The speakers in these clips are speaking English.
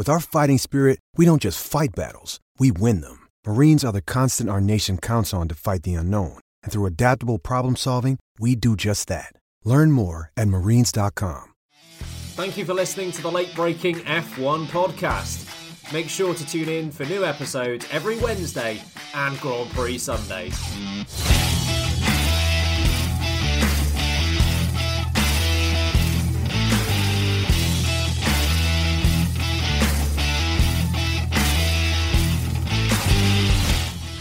With our fighting spirit, we don't just fight battles, we win them. Marines are the constant our nation counts on to fight the unknown. And through adaptable problem solving, we do just that. Learn more at marines.com. Thank you for listening to the late braking F1 podcast. Make sure to tune in for new episodes every Wednesday and Grand Prix Sundays.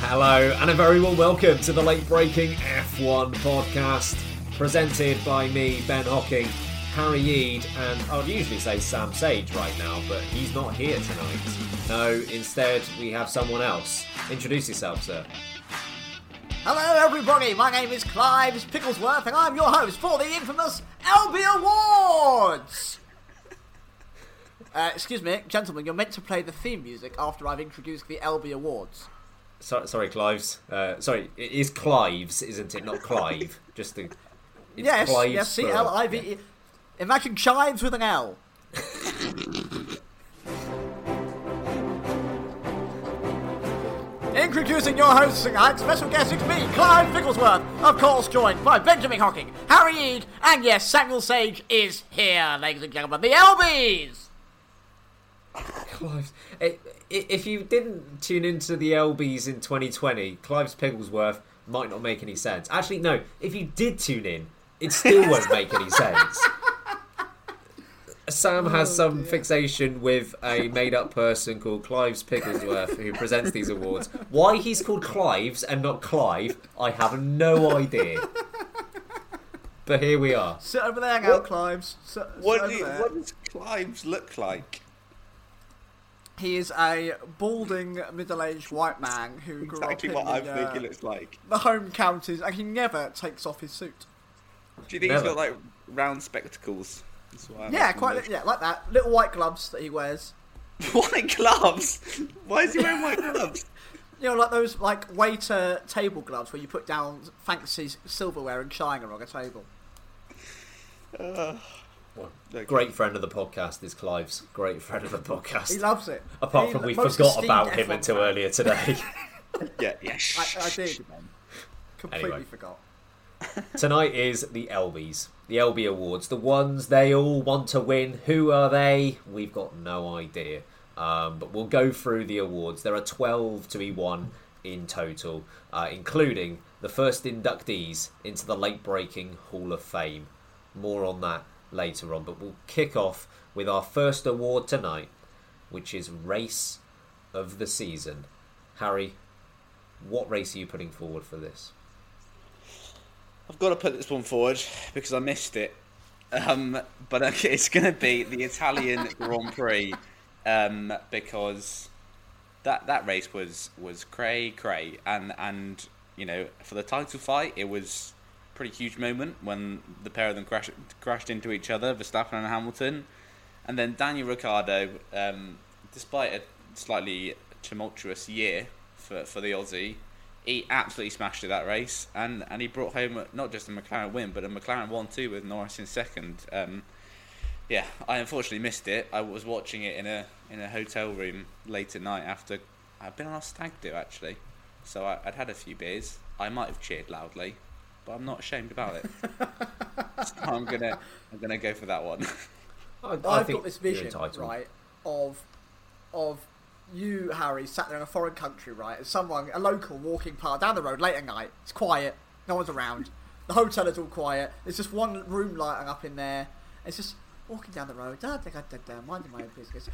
Hello, and a very warm welcome to the late braking F1 podcast, presented by me, Ben Hocking, Harry Eade, and I'd usually say Sam Sage right now, but he's not here tonight. No, instead, we have someone else. Introduce yourself, sir. Hello, everybody. My name is Clive Pigglesworth, and I'm your host for the infamous LB Awards. Uh, excuse me, gentlemen. You're meant to play the theme music after I've introduced the LB Awards. So, sorry, Clives. Uh, sorry, it is Clives, isn't it? Not Clive. Just the. Yes, Clives yes. C L I V E. Imagine chives with an L. Introducing your hosts tonight, special guest it's me, Clive Pigglesworth, of course joined by Benjamin Hocking, Harry Eade, and yes, Samuel Sage is here, ladies and gentlemen, the LBs! Clives. I- i- If you didn't tune into the LBs in 2020, Clives Pigglesworth might not make any sense. Actually, no. If you did tune in, it still won't make any sense. Sam has oh, some fixation with a made-up person called Clives Pigglesworth who presents these awards. Why he's called Clives and not Clive, I have no idea. But here we are. Sit over there now, Clives. Sit, sit What, over do you, there. what does Clives look like? He is a balding, middle-aged white man who grew Exactly up what in I the, think uh, it looks like. the home counties, and he never takes off his suit. Do you think Never. he's got like round spectacles? That's what I Yeah, quite. those- Yeah, like that. Little white gloves that he wears. White gloves. Why is he wearing white gloves? You know, like those like waiter table gloves where you put down fancy silverware and china on a table. Okay. Great friend of the podcast is Clives. Great friend of the podcast. He loves it. Apart He- from we forgot about him F1 until fan. earlier today. Yeah, yeah. I, I did. Completely Anyway. forgot. Tonight is the LBs, the LB Awards, the ones they all want to win. Who are they? We've got no idea. Um, but we'll go through the awards. There are 12 to be won in total, uh, including the first inductees into the late braking Hall of Fame. More on that later on. But we'll kick off with our first award tonight, which is Race of the Season. Harry, what race are you putting forward for this? I've got to put this one forward because I missed it. Um, but it's going to be the Italian Grand Prix um, because that that race was was cray cray and and you know for the title fight it was pretty huge moment when the pair of them crashed crashed into each other, Verstappen and Hamilton, and then Daniel Ricciardo, um, despite a slightly tumultuous year for for the Aussie, he absolutely smashed it that race, and, and he brought home not just a McLaren win, but a McLaren one two with Norris in second. Um, yeah, I unfortunately missed it. I was watching it in a in a hotel room late at night after I'd been on a stag do actually, so I, would had a few beers. I might have cheered loudly, but I'm not ashamed about it. so I'm gonna I'm gonna go for that one. I, have got this vision right of of you, Harry, sat there in a foreign country, right, and someone, a local, walking past down the road late at night. It's quiet, no one's around. The hotel is all quiet. There's just one room lighting up in there. It's just walking down the road, da, da, da, da, minding my own business.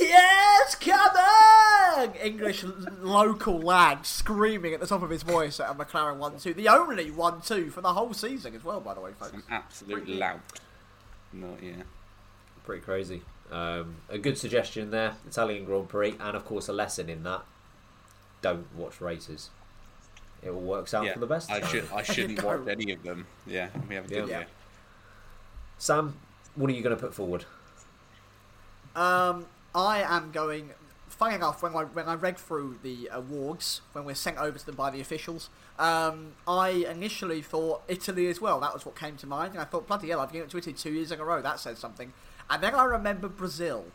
Yes, coming! English local lad screaming at the top of his voice at a McLaren 1 2. The only 1 2 for the whole season as well, by the way, folks. An absolute lout. Not, yeah. Pretty crazy. Um, a good suggestion there Italian Grand Prix, and of course, a lesson in that don't watch races. It all works out yeah, for the best. I, should, I shouldn't watch any of them. Yeah, we have a good yeah. Sam, what are you going to put forward? Um, I am going. Funny enough, when I when I read through the awards when we're sent over to them by the officials, um, I initially thought Italy as well. That was what came to mind, and I thought, bloody hell, I've given it to Italy two years in a row. That says something. And then I remember Brazil,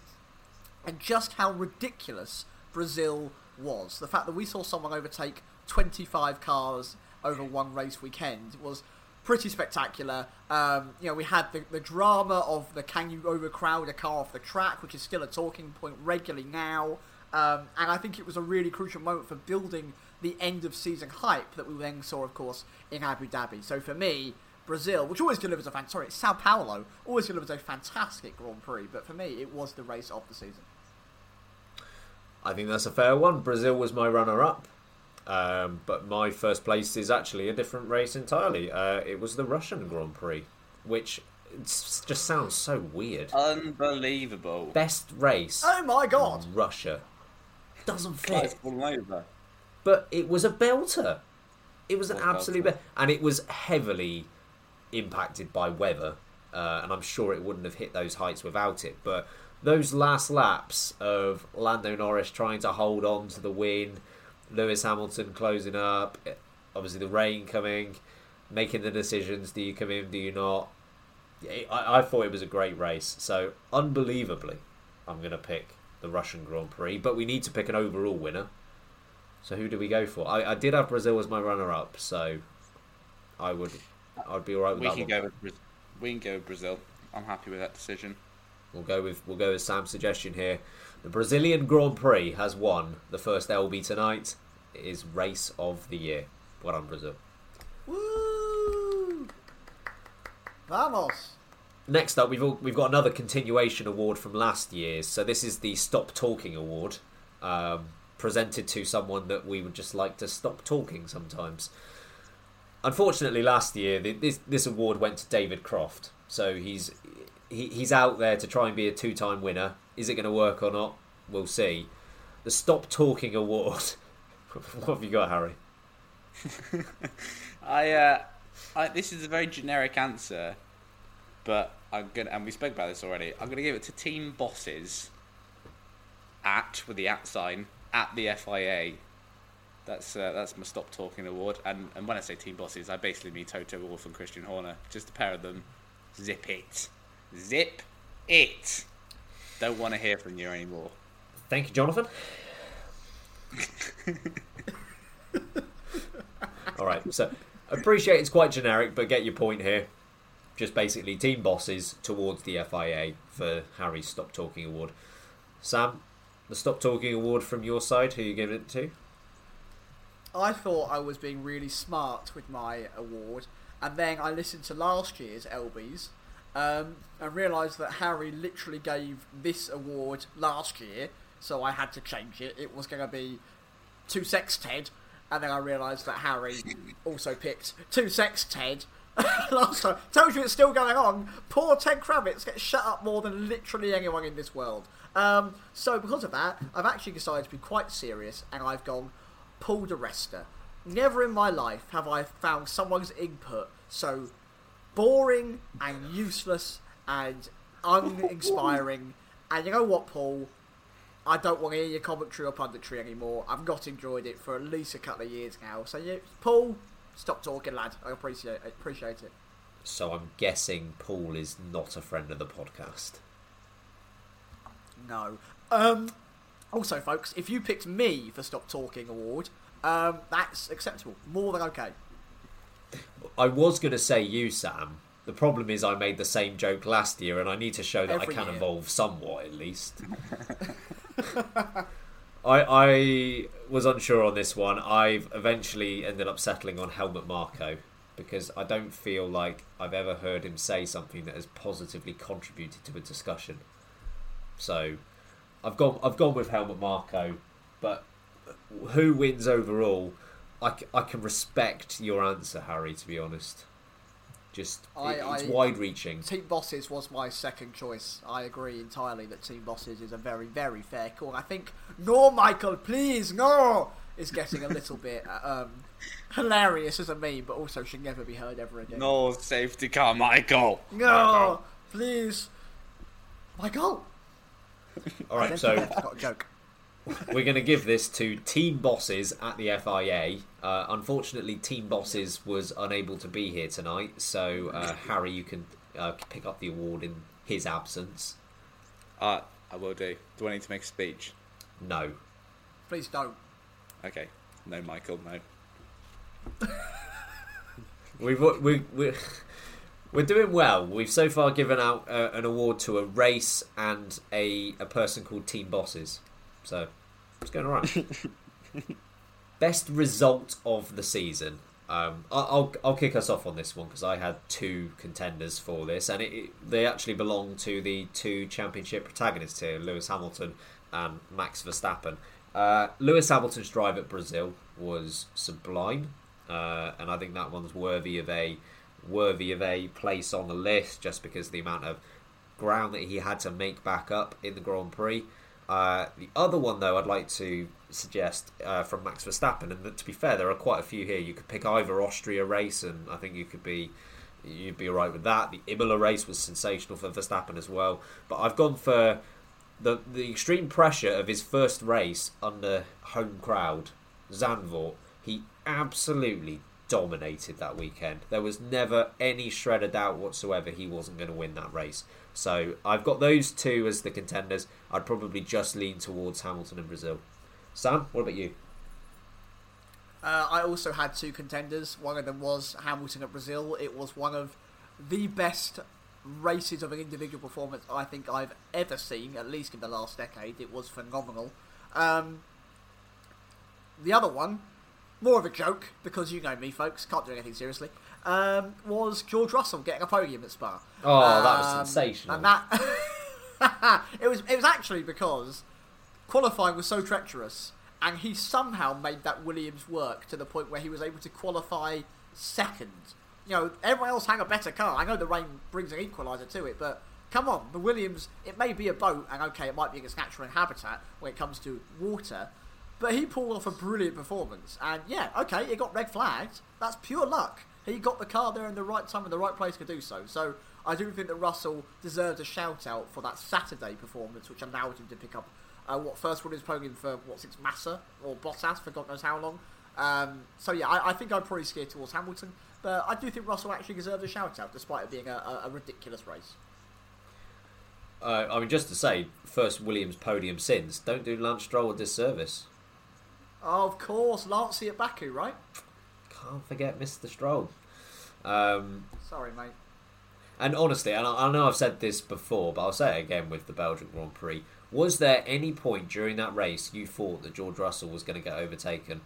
and just how ridiculous Brazil was. The fact that we saw someone overtake 25 cars over one race weekend was pretty spectacular. Um, you know, we had the, the drama of the can you overcrowd a car off the track, which is still a talking point regularly now. Um, and I think it was a really crucial moment for building the end of season hype that we then saw, of course, in Abu Dhabi. So for me, Brazil, which always delivers a fan, sorry, Sao Paulo always delivers a fantastic Grand Prix, but for me, it was the race of the season. I think that's a fair one. Brazil was my runner-up. Um, but my first place is actually a different race entirely. Uh, it was the Russian Grand Prix, which just sounds so weird. Unbelievable. Best race. Oh my god. Russia. Doesn't fit. over. But it was a belter. It was an absolute belter. And it was heavily impacted by weather. Uh, and I'm sure it wouldn't have hit those heights without it. But those last laps of Lando Norris trying to hold on to the win Lewis Hamilton closing up, obviously the rain coming, making the decisions. Do you come in? Do you not? I, I thought it was a great race. So unbelievably, I'm going to pick the Russian Grand Prix, but we need to pick an overall winner. So who do we go for? I, I did have Brazil as my runner-up, so I would I'd be alright with we that. Can one. go with, we can go with Brazil. I'm happy with that decision. We'll go with we'll go with Sam's suggestion here. The Brazilian Grand Prix has won the first LB tonight. It is race of the year. Well done, Brazil. Woo! Vamos! Next up, we've all, we've got another continuation award from last year's. So this is the Stop Talking Award, um, presented to someone that we would just like to stop talking sometimes. Unfortunately, last year this this award went to David Croft. So he's he, he's out there to try and be a two time winner. Is it going to work or not? We'll see. The Stop Talking Award. what have you got, Harry? I, uh, I this is a very generic answer, but I'm gonna and we spoke about this already. I'm gonna give it to team bosses at with the at sign at the FIA. That's uh, that's my stop talking award. And and when I say team bosses, I basically mean Toto Wolff and Christian Horner. Just a pair of them. Zip it. Zip it. Don't want to hear from you anymore. Thank you, Jonathan. All right, so appreciate it's quite generic, but get your point here. Just basically team bosses towards the FIA for Harry's Stop Talking Award. Sam, the Stop Talking Award from your side, who are you giving it to? I thought I was being really smart with my award, and then I listened to last year's LBs um, and realised that Harry literally gave this award last year, so I had to change it. It was going to be Two Sex Ted, and then I realised that Harry also picked Two Sex Ted last time. Tells you it's still going on. Poor Ted Kravitz gets shut up more than literally anyone in this world. Um, so because of that, I've actually decided to be quite serious, and I've gone Paul di Resta. Never in my life have I found someone's input so boring and useless and uninspiring. and you know what, Paul? I don't want to hear your commentary or punditry anymore. I've not enjoyed it for at least a couple of years now. So, yeah, Paul, stop talking, lad. I appreciate it. Appreciate it. so I'm guessing Paul is not a friend of the podcast. No. Um, also, folks, if you picked me for Stop Talking Award, um, that's acceptable. More than okay. I was going to say you, Sam. The problem is I made the same joke last year, and I need to show that Every I can year. evolve somewhat, at least. I I was unsure on this one. I've eventually ended up settling on Helmut Marko because I don't feel like I've ever heard him say something that has positively contributed to a discussion. So I've gone I've gone with Helmut Marko, but who wins overall? I, c- I can respect your answer, Harry. To be honest, just I- it- it's I- wide reaching. Team Bosses was my second choice. I agree entirely that Team Bosses is a very, very fair call. I think, no, Michael, please, no, is getting a little bit um, hilarious as a meme, but also should never be heard ever again. No safety car, Michael. No, please. Michael! All I right, don't so think that's not a joke. we're going to give this to team bosses at the FIA. Uh, unfortunately, team bosses was unable to be here tonight, so uh, Harry, you can uh, pick up the award in his absence. Uh, I will do. Do I need to make a speech? No, Please don't. Okay. No, Michael, no. we've we we we're doing well. We've so far given out uh, an award to a race and a a person called Team Bosses, so it's going all right. Best result of the season. Um, I'll I'll kick us off on this one because I had two contenders for this, and it, it, they actually belong to the two championship protagonists here: Lewis Hamilton and Max Verstappen. Uh, Lewis Hamilton's drive at Brazil was sublime, uh, and I think that one's worthy of a worthy of a place on the list just because of the amount of ground that he had to make back up in the Grand Prix. Uh, the other one, though, I'd like to suggest uh, from Max Verstappen, and to be fair, there are quite a few here. You could pick either Austria race, and I think you could be you'd be alright with that. The Imola race was sensational for Verstappen as well, but I've gone for the the extreme pressure of his first race under home crowd, Zandvoort. He absolutely dominated that weekend. There was never any shred of doubt whatsoever he wasn't going to win that race. So I've got those two as the contenders. I'd probably just lean towards Hamilton and Brazil. Sam, what about you? Uh, I also had two contenders. One of them was Hamilton at Brazil. It was one of the best races of an individual performance I think I've ever seen, at least in the last decade. It was phenomenal. Um, the other one, more of a joke, because you know me, folks, can't do anything seriously, um, was George Russell getting a podium at Spa. Oh, that was Um, sensational. And that it was it was actually because qualifying was so treacherous, and he somehow made that Williams work to the point where he was able to qualify second. You know, everyone else had a better car. I know the rain brings an equaliser to it, but come on, the Williams. It may be a boat, and okay, it might be in its natural habitat when it comes to water, but he pulled off a brilliant performance. And yeah, okay, it got red flagged. That's pure luck. He got the car there in the right time and the right place to do so. So I do think that Russell deserves a shout out for that Saturday performance, which allowed him to pick up uh, what first Williams podium for what since Massa or Bottas for God knows how long. Um, so yeah, I, I think I'd probably steer towards Hamilton, but I do think Russell actually deserves a shout out, despite it being a, a, a ridiculous race. Uh, I mean, just to say, first Williams podium since. Don't do Lance Stroll a disservice. Oh, of course, Lancey at Baku, right? Can't forget Mr. Stroll. Um, Sorry, mate. And honestly, and I, I know I've said this before, but I'll say it again with the Belgian Grand Prix. Was there any point during that race you thought that George Russell was going to get overtaken?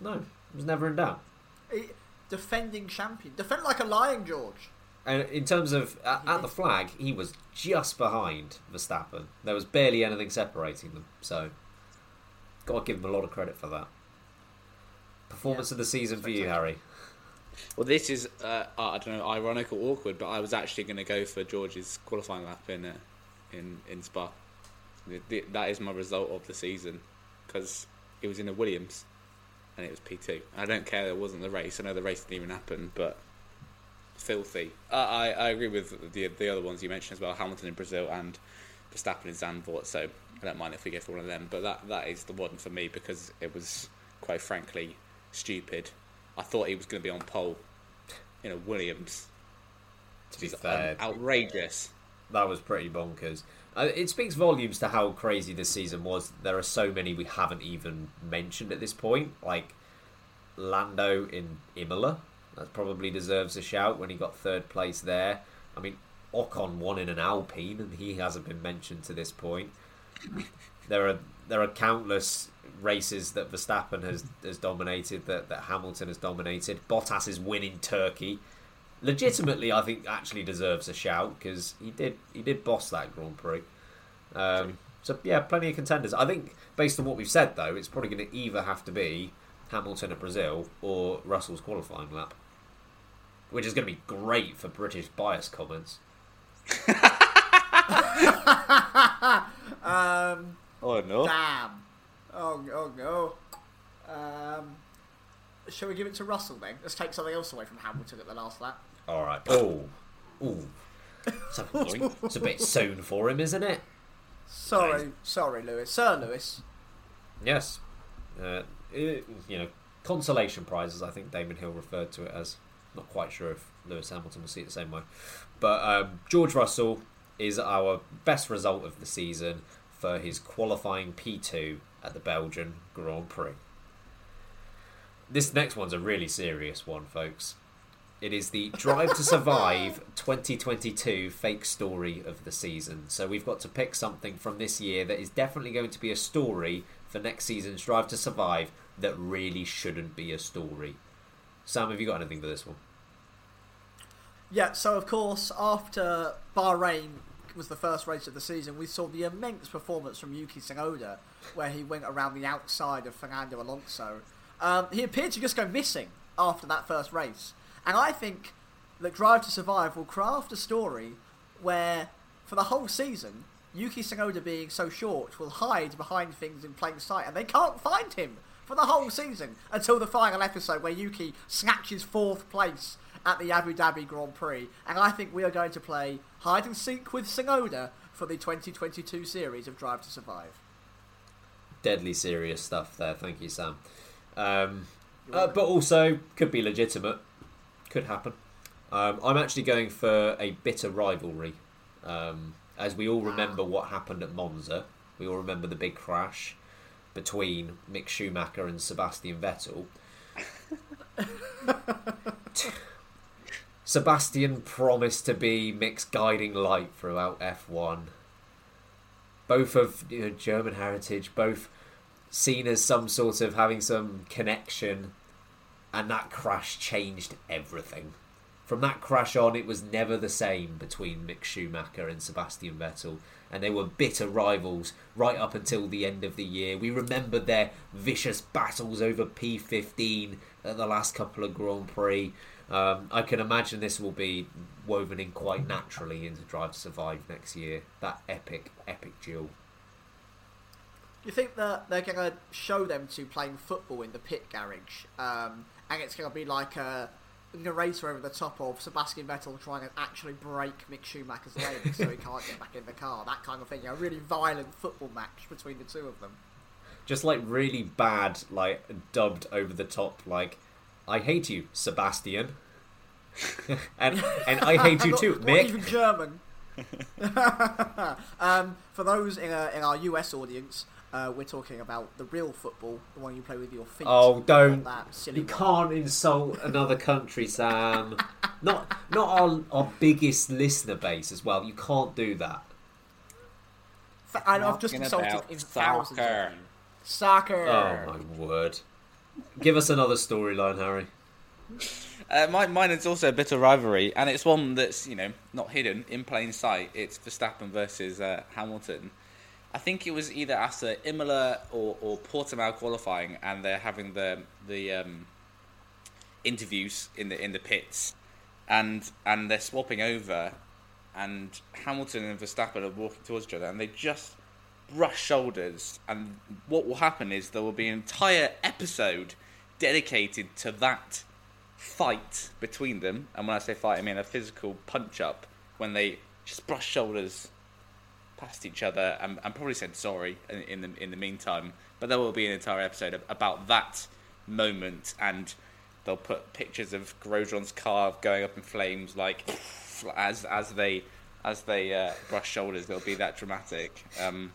No, it was never in doubt. He- defending champion, defend like a lion, George. And in terms of at, at the flag, he was just behind Verstappen. There was barely anything separating them. So, got to give him a lot of credit for that. Performance Yeah, of the season for you, Harry. Well, this is uh, I don't know, ironic or awkward, but I was actually going to go for George's qualifying lap in uh, in in Spa. That is my result of the season because it was in a Williams and it was P two. I don't care. It wasn't the race. I know the race didn't even happen, but filthy. Uh, I I agree with the the other ones you mentioned as well. Hamilton in Brazil and Verstappen in Zandvoort. So I don't mind if we go for one of them, but that that is the one for me because it was quite frankly stupid. I thought he was going to be on pole in a Williams To be fair, outrageous. that was pretty bonkers. Uh, it speaks volumes to how crazy this season was. There are so many we haven't even mentioned at this point, like Lando in Imola. That probably deserves a shout when he got third place there. I mean, Ocon won in an Alpine, and he hasn't been mentioned to this point. There are there are countless races that Verstappen has has dominated, that that Hamilton has dominated. Bottas is winning Turkey. Legitimately, I think actually deserves a shout because he did he did boss that Grand Prix. Um, so yeah, plenty of contenders. I think based on what we've said though, it's probably going to either have to be Hamilton at Brazil or Russell's qualifying lap, which is going to be great for British bias comments. Um, Oh no! damn. Oh, oh no. Um, shall we give it to Russell then? Let's take something else away from Hamilton at the last lap. All right. Oh, ooh. It's a, it's a bit soon for him, isn't it? Sorry, sorry, Lewis. Sir Lewis. Yes. Uh, it- you know, consolation prizes. I think Damon Hill referred to it as. Not quite sure if Lewis Hamilton will see it the same way, but um, George Russell is our best result of the season for his qualifying P2 at the Belgian Grand Prix. This next one's a really serious one, folks. It is the Drive to Survive 2022 fake story of the season. So we've got to pick something from this year that is definitely going to be a story for next season's Drive to Survive that really shouldn't be a story. Sam, have you got anything for this one? Yeah, so of course, after Bahrain was the first race of the season, we saw the immense performance from Yuki Tsunoda, where he went around the outside of Fernando Alonso. Um, he appeared to just go missing after that first race. And I think that Drive to Survive will craft a story where, for the whole season, Yuki Tsunoda being so short will hide behind things in plain sight, and they can't find him for the whole season until the final episode where Yuki snatches fourth place at the Abu Dhabi Grand Prix. And I think we are going to play hide and seek with Tsunoda for the 2022 series of Drive to Survive. Deadly serious stuff there. Thank you, Sam. Um, uh, but also could be legitimate. Could happen. Um, I'm actually going for a bitter rivalry. Um, as we all remember what happened at Monza, we all remember the big crash between Mick Schumacher and Sebastian Vettel. Sebastian promised to be Mick's guiding light throughout F1. Both of you know, German heritage, both seen as some sort of having some connection, and that crash changed everything. From that crash on, it was never the same between Mick Schumacher and Sebastian Vettel, and they were bitter rivals right up until the end of the year. We remember their vicious battles over P15 at the last couple of Grand Prix. Um, I can imagine this will be woven in quite naturally into Drive to Survive next year. That epic, epic duel. You think that they're going to show them two playing football in the pit garage, um, and it's going to be like a narrator over the top of Sebastian Vettel trying to actually break Mick Schumacher's leg so he can't get back in the car, that kind of thing. A really violent football match between the two of them. just like really bad, like dubbed over the top, like "I hate you, Sebastian," and and I hate you Not- too, not Mick. even German. um, for those in, uh, in our US audience, uh, we're talking about the real football, the one you play with your feet. Oh, don't! That silly You one. can't insult another country, Sam. not not our our biggest listener base as well. You can't do that. Fa- And I've just insulted in thousands soccer. of you. Soccer. Oh my word! Give us another storyline, Harry. Uh, mine, mine is also a bit of rivalry, and it's one that's you know not hidden in plain sight. It's Verstappen versus uh, Hamilton. I think it was either after Imola or, or Portimao qualifying, and they're having the the um, interviews in the in the pits, and and they're swapping over, and Hamilton and Verstappen are walking towards each other, and they just brush shoulders. And what will happen is there will be an entire episode dedicated to that fight between them. And when I say fight, I mean a physical punch up when they just brush shoulders past each other and, and probably said sorry in, in the in the meantime. But there will be an entire episode about that moment, and they'll put pictures of Grosjean's car going up in flames, like as as they as they uh, brush shoulders. It'll be that dramatic. Um,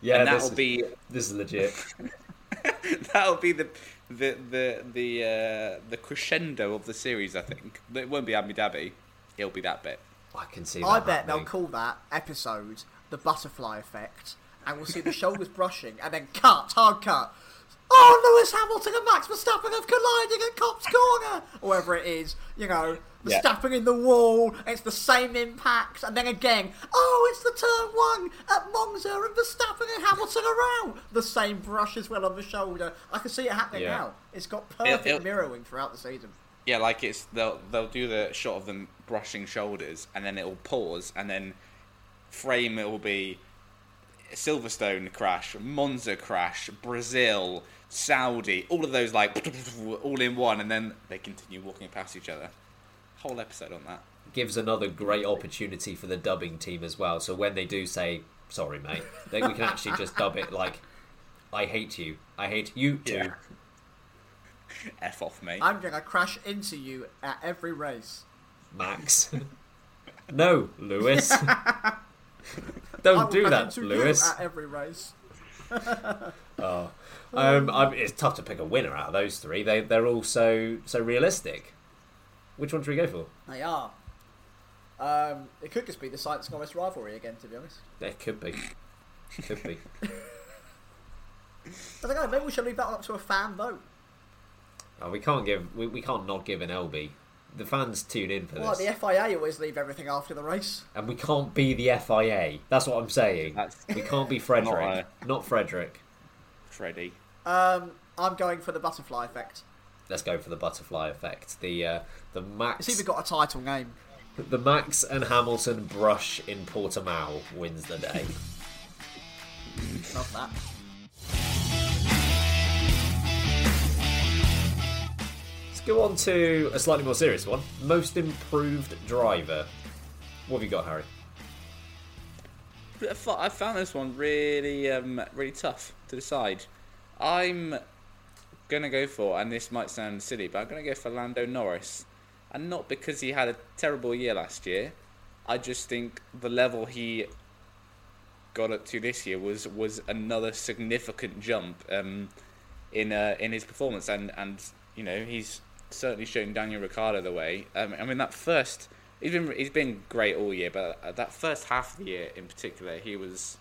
Yeah, and that'll is- be This is legit. that'll be the the the the uh, the crescendo of the series. I think it won't be Abu Dhabi. It'll be that bit. I can see. That I bet they'll call that episode the butterfly effect, and we'll see the shoulders brushing, and then cut, hard cut. Oh, Lewis Hamilton and Max Verstappen have collided at Copse Corner, or wherever it is. You know, Yeah. Verstappen in the wall. It's the same impact, and then again, oh, it's the turn one at Monza, and Verstappen and Hamilton around. The same brush as well on the shoulder. I can see it happening Yeah. now. It's got perfect it'll- mirroring throughout the season. Yeah, like it's they'll they'll do the shot of them brushing shoulders, and then it'll pause, and then frame it will be Silverstone crash, Monza crash, Brazil, Saudi, all of those like all in one, and then they continue walking past each other. Whole episode on that. gives another great opportunity for the dubbing team as well. So when they do say sorry, mate, then we can actually just dub it like, "I hate you. I hate you too." Yeah. F off, mate. I'm gonna crash into you at every race. Max. no, Lewis. Don't do that, Lewis. At every race. Um, I'm, it's tough to pick a winner out of those three. They they're all so so realistic. Which one should we go for? They are. Um, it could just be the Sainz Norris rivalry again, to be honest. It could be, could be. I don't know. Maybe we should leave that one up to a fan vote. Oh, we can't give we, we can't not give an LB. The fans tune in for Well, this, the FIA always leave everything after the race. and we can't be the FIA. That's what I'm saying. That's- We can't be Frederick. Not not Frederick. Freddy. Um, I'm going for the butterfly effect. Let's go for the butterfly effect. The uh, the Max It's even got a title name. the Max and Hamilton brush in Portimao wins the day. Love that. Go on to a slightly more serious one. Most improved driver. What have you got, Harry? I found this one really, um, really tough to decide. I'm gonna go for, and this might sound silly, but I'm gonna go for Lando Norris, and not because he had a terrible year last year. I just think the level he got up to this year was was another significant jump um, in uh, in his performance, and and you know he's certainly shown Daniel Ricciardo the way. Um, I mean that first he's been he's been great all year, but uh, that first half of the year in particular, he was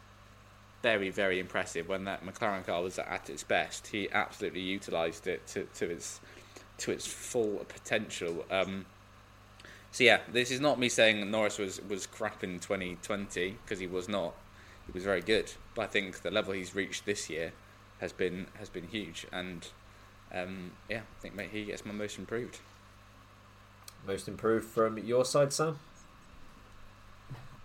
very very impressive when that McLaren car was at its best. He absolutely utilised it to, to its to its full potential. Um, so yeah, this is not me saying Norris was was crap in 2020 because he was not. He was very good, but I think the level he's reached this year has been has been huge, and um, yeah, I think mate, he gets my most improved. Most improved from your side, Sam?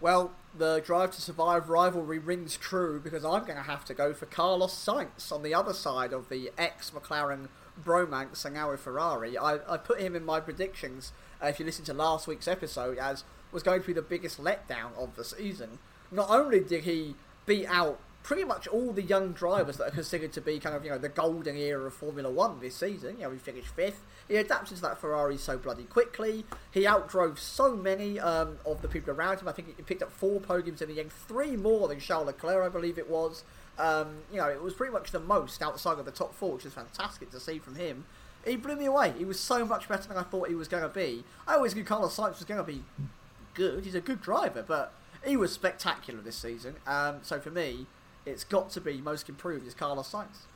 Well, the Drive to Survive rivalry rings true because I'm going to have to go for Carlos Sainz on the other side of the ex McLaren bromance and now with Ferrari. I, I put him in my predictions, uh, if you listen to last week's episode, as was going to be the biggest letdown of the season. Not only did he beat out pretty much all the young drivers that are considered to be kind of, you know, the golden era of Formula One this season, you know, he finished fifth. He adapted to that Ferrari so bloody quickly. He outdrove so many um, of the people around him. I think he picked up four podiums in the end, three more than Charles Leclerc, I believe it was. Um, you know, it was pretty much the most outside of the top four, which is fantastic to see from him. He blew me away. He was so much better than I thought he was going to be. I always knew Carlos Sainz was going to be good. He's a good driver, but he was spectacular this season. Um, so for me, it's got to be most improved is Carlos Sainz.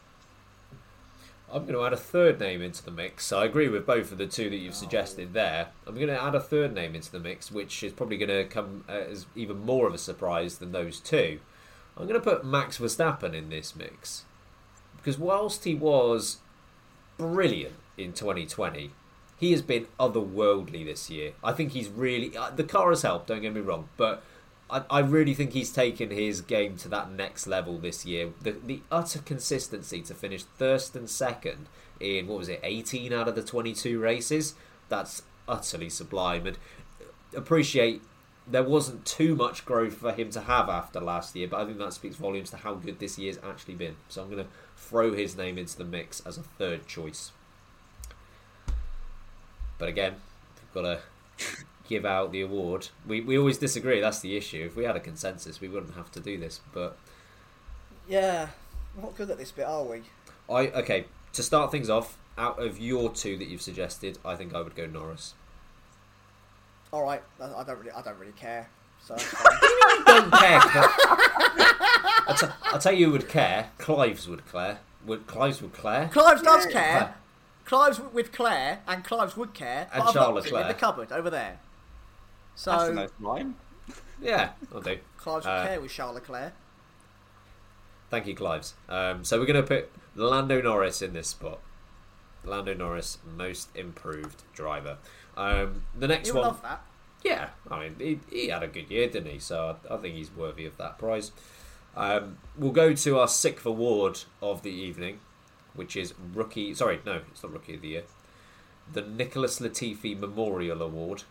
I'm going to add a third name into the mix. I agree with both of the two that you've suggested there. I'm going to add a third name into the mix, which is probably going to come uh, as even more of a surprise than those two. I'm going to put Max Verstappen in this mix. Because whilst he was brilliant in 2020, he has been otherworldly this year. I think he's really. Uh, the car has helped, don't get me wrong, but I, really think he's taken his game to that next level this year. The, the utter consistency to finish first and second in, what was it, 18 out of the 22 races? That's utterly sublime. And appreciate there wasn't too much growth for him to have after last year, but I think that speaks volumes to how good this year's actually been. So I'm going to throw his name into the mix as a third choice. But again, we've got to give out the award. We we always disagree. That's the issue. If we had a consensus, we wouldn't have to do this. But Yeah, not good at this bit, are we? I okay to start things off. Out of your two that you've suggested, I think I would go Norris. All right, I I don't really, I don't really care. So. Don't care. I'll, t- I'll tell you who would care. Clives would care. Would Clives would care? Clives does Claire. care. Clives w- with Claire and Clives would care. And Charlotte it in the cupboard over there. So That's a nice rhyme. Yeah, I'll do. Clives Uh, care with Charlotte Claire. Thank you, Clives. Um, so we're going to put Lando Norris in this spot. Lando Norris, most improved driver. Um, the next You one, love that. yeah, I mean, he, he had a good year, didn't he? So I, I think he's worthy of that prize. Um, we'll go to our sixth award of the evening, which is rookie. Sorry, no, it's not rookie of the year. The Nicholas Latifi Memorial Award.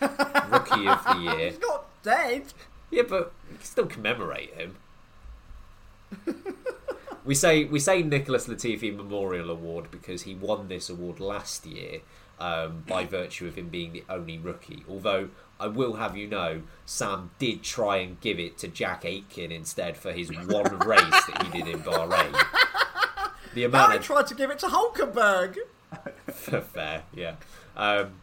Rookie of the year. He's not dead. Yeah, but we can still commemorate him. we say we say Nicholas Latifi Memorial Award because he won this award last year um, by virtue of him being the only rookie. Although I will have you know, Sam did try and give it to Jack Aitken instead for his one race that he did in Bahrain. The amount I of tried to give it to Hulkenberg. For fair, yeah. Um,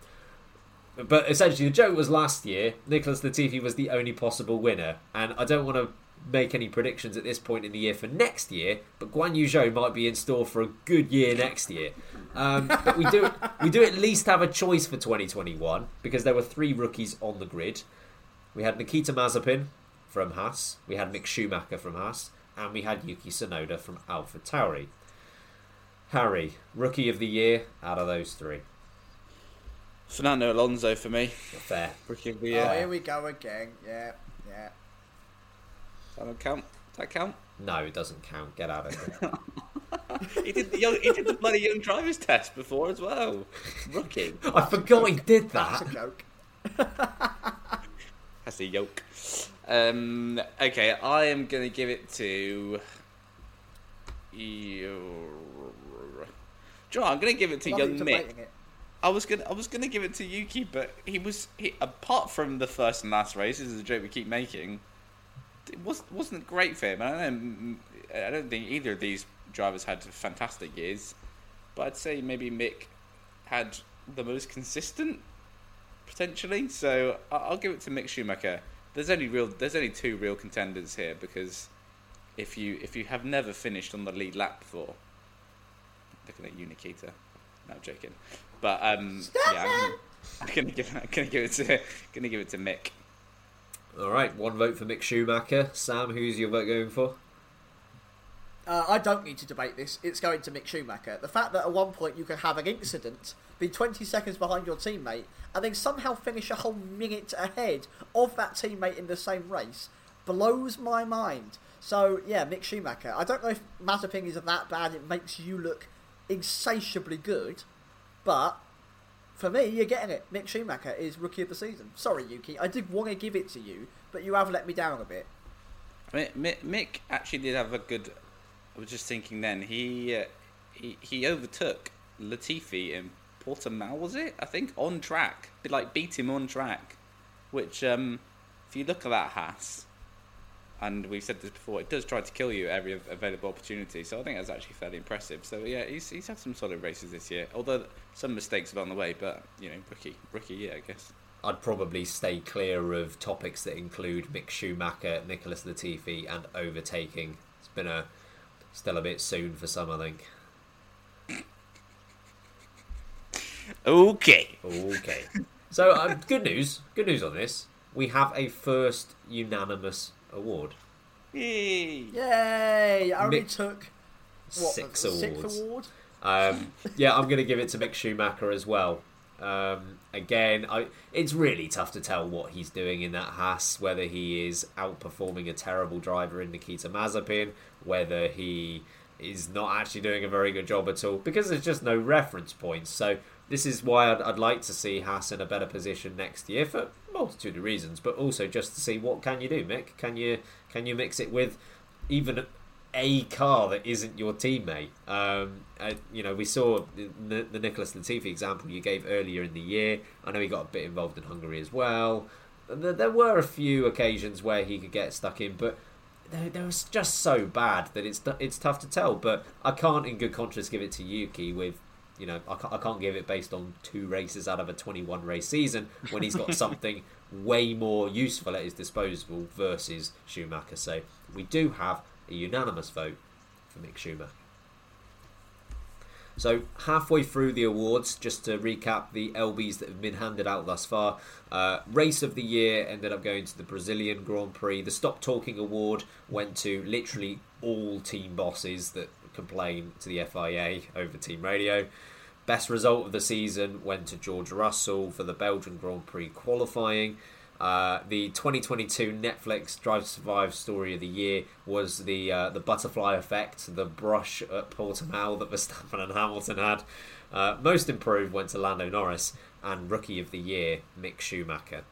but essentially, the joke was last year, Nicholas Latifi was the only possible winner. And I don't want to make any predictions at this point in the year for next year, but Guan Yu Zhou might be in store for a good year next year. Um, but we do, we do at least have a choice for 2021 because there were three rookies on the grid. We had Nikita Mazepin from Haas, we had Mick Schumacher from Haas, and we had Yuki Tsunoda from Alpha Tauri. Harry, rookie of the year out of those three. Fernando Alonso for me. Fair. Rookie of the Oh, here we go again. Yeah, yeah. That don't count. Does that count? No, it doesn't count. Get out of here. He did the young, he did the bloody young drivers test before as well. Rookie. I forgot he did that. That's that. a joke. That's a yoke. Um, okay, I am gonna give it to. You. John, I'm gonna give it to Love young you Mick. I was gonna, I was gonna give it to Yuki, but he was, he, apart from the first and last race, this is a joke we keep making. It was, wasn't great for him. I don't, I don't think either of these drivers had fantastic years, but I'd say maybe Mick had the most consistent potentially. So I'll give it to Mick Schumacher. There's only real, there's only two real contenders here because if you if you have never finished on the lead lap before, looking at you, Nikita. No, I'm joking. But um, yeah, I'm gonna, I'm gonna give I'm gonna give it to gonna give it to Mick. All right, one vote for Mick Schumacher. Sam, who's your vote going for? Uh, I don't need to debate this. It's going to Mick Schumacher. The fact that at one point you can have an incident, be 20 seconds behind your teammate, and then somehow finish a whole minute ahead of that teammate in the same race blows my mind. So, yeah, Mick Schumacher. I don't know if Mazepin is that bad, it makes you look insatiably good, but for me, you're getting it. Mick Schumacher is Rookie of the Season. Sorry, Yuki. I did want to give it to you, but you have let me down a bit. Mick, Mick actually did have a good. I was just thinking then he uh, he, he overtook Latifi in Portimao, was it? I think on track, like beat him on track. Which, um, if you look at that Haas, and we've said this before, it does try to kill you at every available opportunity. So I think that's actually fairly impressive. So yeah, he's he's had some solid races this year, although some mistakes along the way. But you know, rookie rookie year, I guess. I'd probably stay clear of topics that include Mick Schumacher, Nicholas Latifi, and overtaking. It's been a still a bit soon for some, I think. Okay. Okay. So, uh, good news. Good news on this. We have a first unanimous award. Yay. Yay! I only Mick- took what, Six the sixth awards. award. Um, yeah, I'm going to give it to Mick Schumacher as well. Um, again, I, it's really tough to tell what he's doing in that Haas, whether he is outperforming a terrible driver in Nikita Mazepin, whether he is not actually doing a very good job at all, because there's just no reference points. So this is why I'd, I'd like to see Haas in a better position next year for a multitude of reasons, but also just to see what can you do, Mick? Can you can you mix it with even a car that isn't your teammate. Um, uh, you know, we saw the, the Nicholas Latifi example you gave earlier in the year. I know he got a bit involved in Hungary as well. There, there were a few occasions where he could get stuck in, but they, they was just so bad that it's it's tough to tell. But I can't, in good conscience, give it to Yuki with. You know, I can't, I can't give it based on two races out of a 21 race season when he's got something way more useful at his disposal versus Schumacher. So we do have a unanimous vote for Mick Schumacher. So halfway through the awards, just to recap the LBs that have been handed out thus far. Uh, Race of the year ended up going to the Brazilian Grand Prix. The Stop Talking Award went to literally all team bosses that complain to the FIA over team radio. Best result of the season went to George Russell for the Belgian Grand Prix qualifying. Uh, the 2022 Netflix Drive to Survive story of the year was the uh, the butterfly effect, the brush at Portimao that Verstappen and Hamilton had. Uh, most improved went to Lando Norris, and Rookie of the Year Mick Schumacher.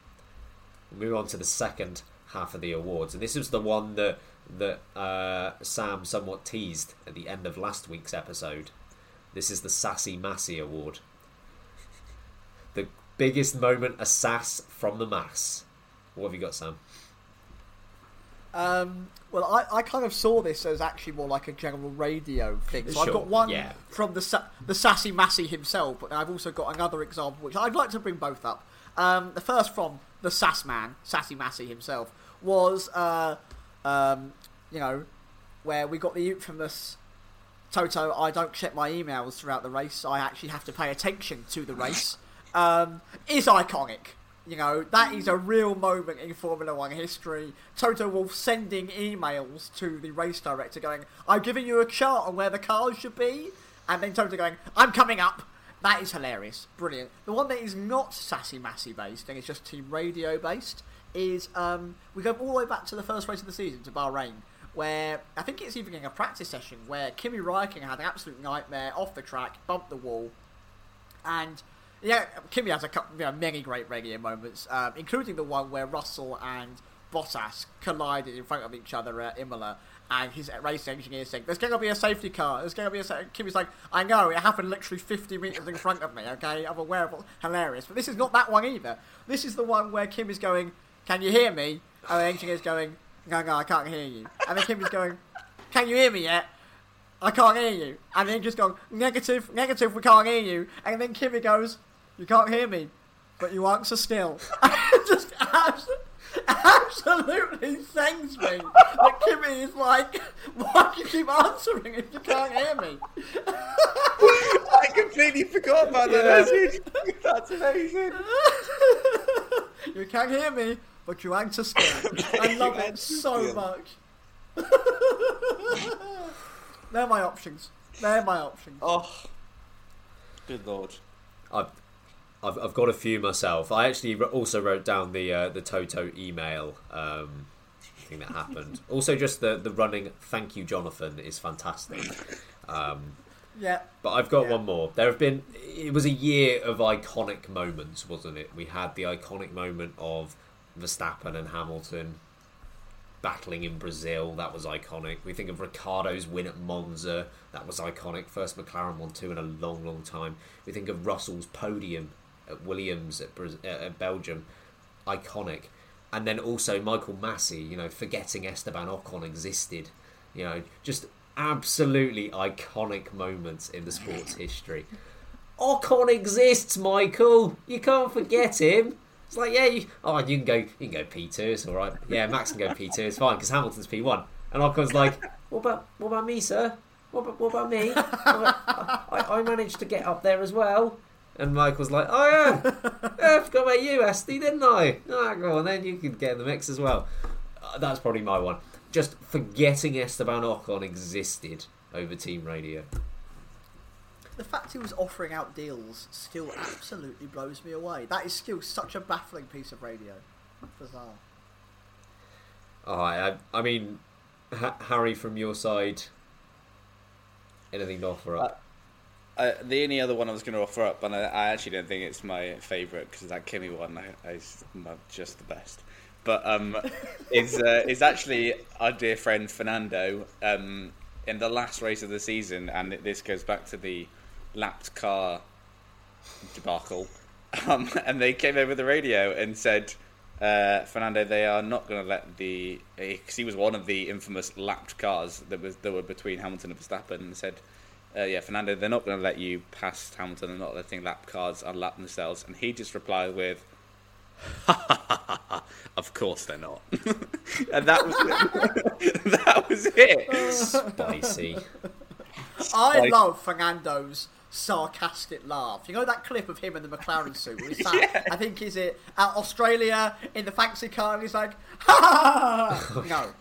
We'll move on to the second half of the awards, and this was the one that that uh, Sam somewhat teased at the end of last week's episode. This is the Sassy Massey Award. The biggest moment of sass from the mass. What have you got, Sam? Um, well, I, I kind of saw this as actually more like a general radio thing. So Sure, I've got one yeah. from the sa- the Sassy Massey himself, but I've also got another example which I'd like to bring both up. Um, the first from the Sass Man, Sassy Massey himself, was uh, um, you know where we got the infamous Toto. I don't check my emails throughout the race. I actually have to pay attention to the race. Um, is iconic. You know, that is a real moment in Formula One history. Toto Wolff sending emails to the race director going, I'm giving you a chart on where the cars should be. And then Toto going, I'm coming up. That is hilarious. Brilliant. The one that is not Sassy Massy based, and it's just team radio based is um, we go all the way back to the first race of the season, to Bahrain, where I think it's even in a practice session where Kimi Räikkönen had an absolute nightmare off the track, bumped the wall, and yeah, Kimi has a couple, you know, many great radio moments, um, including the one where Russell and Bottas collided in front of each other at Imola, and his race engineer saying, "There's going to be a safety car. There's going to be a." Sa-. Kimi's like, "I know, it happened literally 50 meters in front of me. Okay, I'm aware of it. Hilarious, but this is not that one either. This is the one where Kim is going, "Can you hear me?" And the engineer's going, "No, no, I can't hear you." And then Kimi's going, "Can you hear me yet?" I can't hear you. And then just going, negative, negative, we can't hear you. And then Kimi goes, you can't hear me, but you answer still. just abs- absolutely sends me that Kimi is like, why do you keep answering if you can't hear me? I completely forgot about that. Huge. That's amazing. you can't hear me, but you answer still. I love it so still. much. They're my options. They're my options. Oh, good lord. I've, I've, I've got a few myself. I actually also wrote down the uh, the Toto email um, thing that happened. also, just the the running "Thank you, Jonathan" is fantastic. Um, Yeah. but I've got Yeah. one more. There have been. It was a year of iconic moments, wasn't it? We had the iconic moment of Verstappen and Hamilton battling in Brazil. That was iconic. We think of Ricciardo's win at Monza. That was iconic. First McLaren won two in a long, long time. We think of Russell's podium at Williams at, Braz- uh, at Belgium. Iconic. And then also Michael Masi, you know, forgetting Esteban Ocon existed. You know, just absolutely iconic moments in the sports history. Ocon exists, Michael. You can't forget him. It's like, yeah, you, oh, you can go, you can go P two. It's all right. Yeah, Max can go P two. It's fine because Hamilton's P one. And Ocon's like, what about, what about me, sir? What about, what about me? I, I managed to get up there as well. And Michael's like, oh yeah, yeah I forgot about you, Esty, didn't I? Ah, go on, then you can get in the mix as well. Uh, that's probably my one. Just forgetting Esteban Ocon existed over team radio. The fact he was offering out deals still absolutely blows me away. That is still such a baffling piece of radio. Bizarre. Oh, I, I mean, ha- Harry, from your side, anything to offer up? Uh, the only other one I was going to offer up, and I, I actually don't think it's my favourite because that Kimi one I, is just the best. But um, is uh, is actually our dear friend Fernando. Um, in the last race of the season, and this goes back to the lapped car debacle. Um, and they came over the radio and said, uh, Fernando, they are not going to let the because he was one of the infamous lapped cars that was that were between Hamilton and Verstappen, and said, uh, "Yeah, Fernando, they're not going to let you pass Hamilton. They're not letting lap cars unlap themselves." And he just replied with, "Of course they're not," and that was it. that was it. Spicy. I Like- love Fernando's sarcastic laugh. You know that clip of him in the McLaren suit? Where he's sat, I think he's it at Australia in the fancy car, and he's like, ha ha ha! No,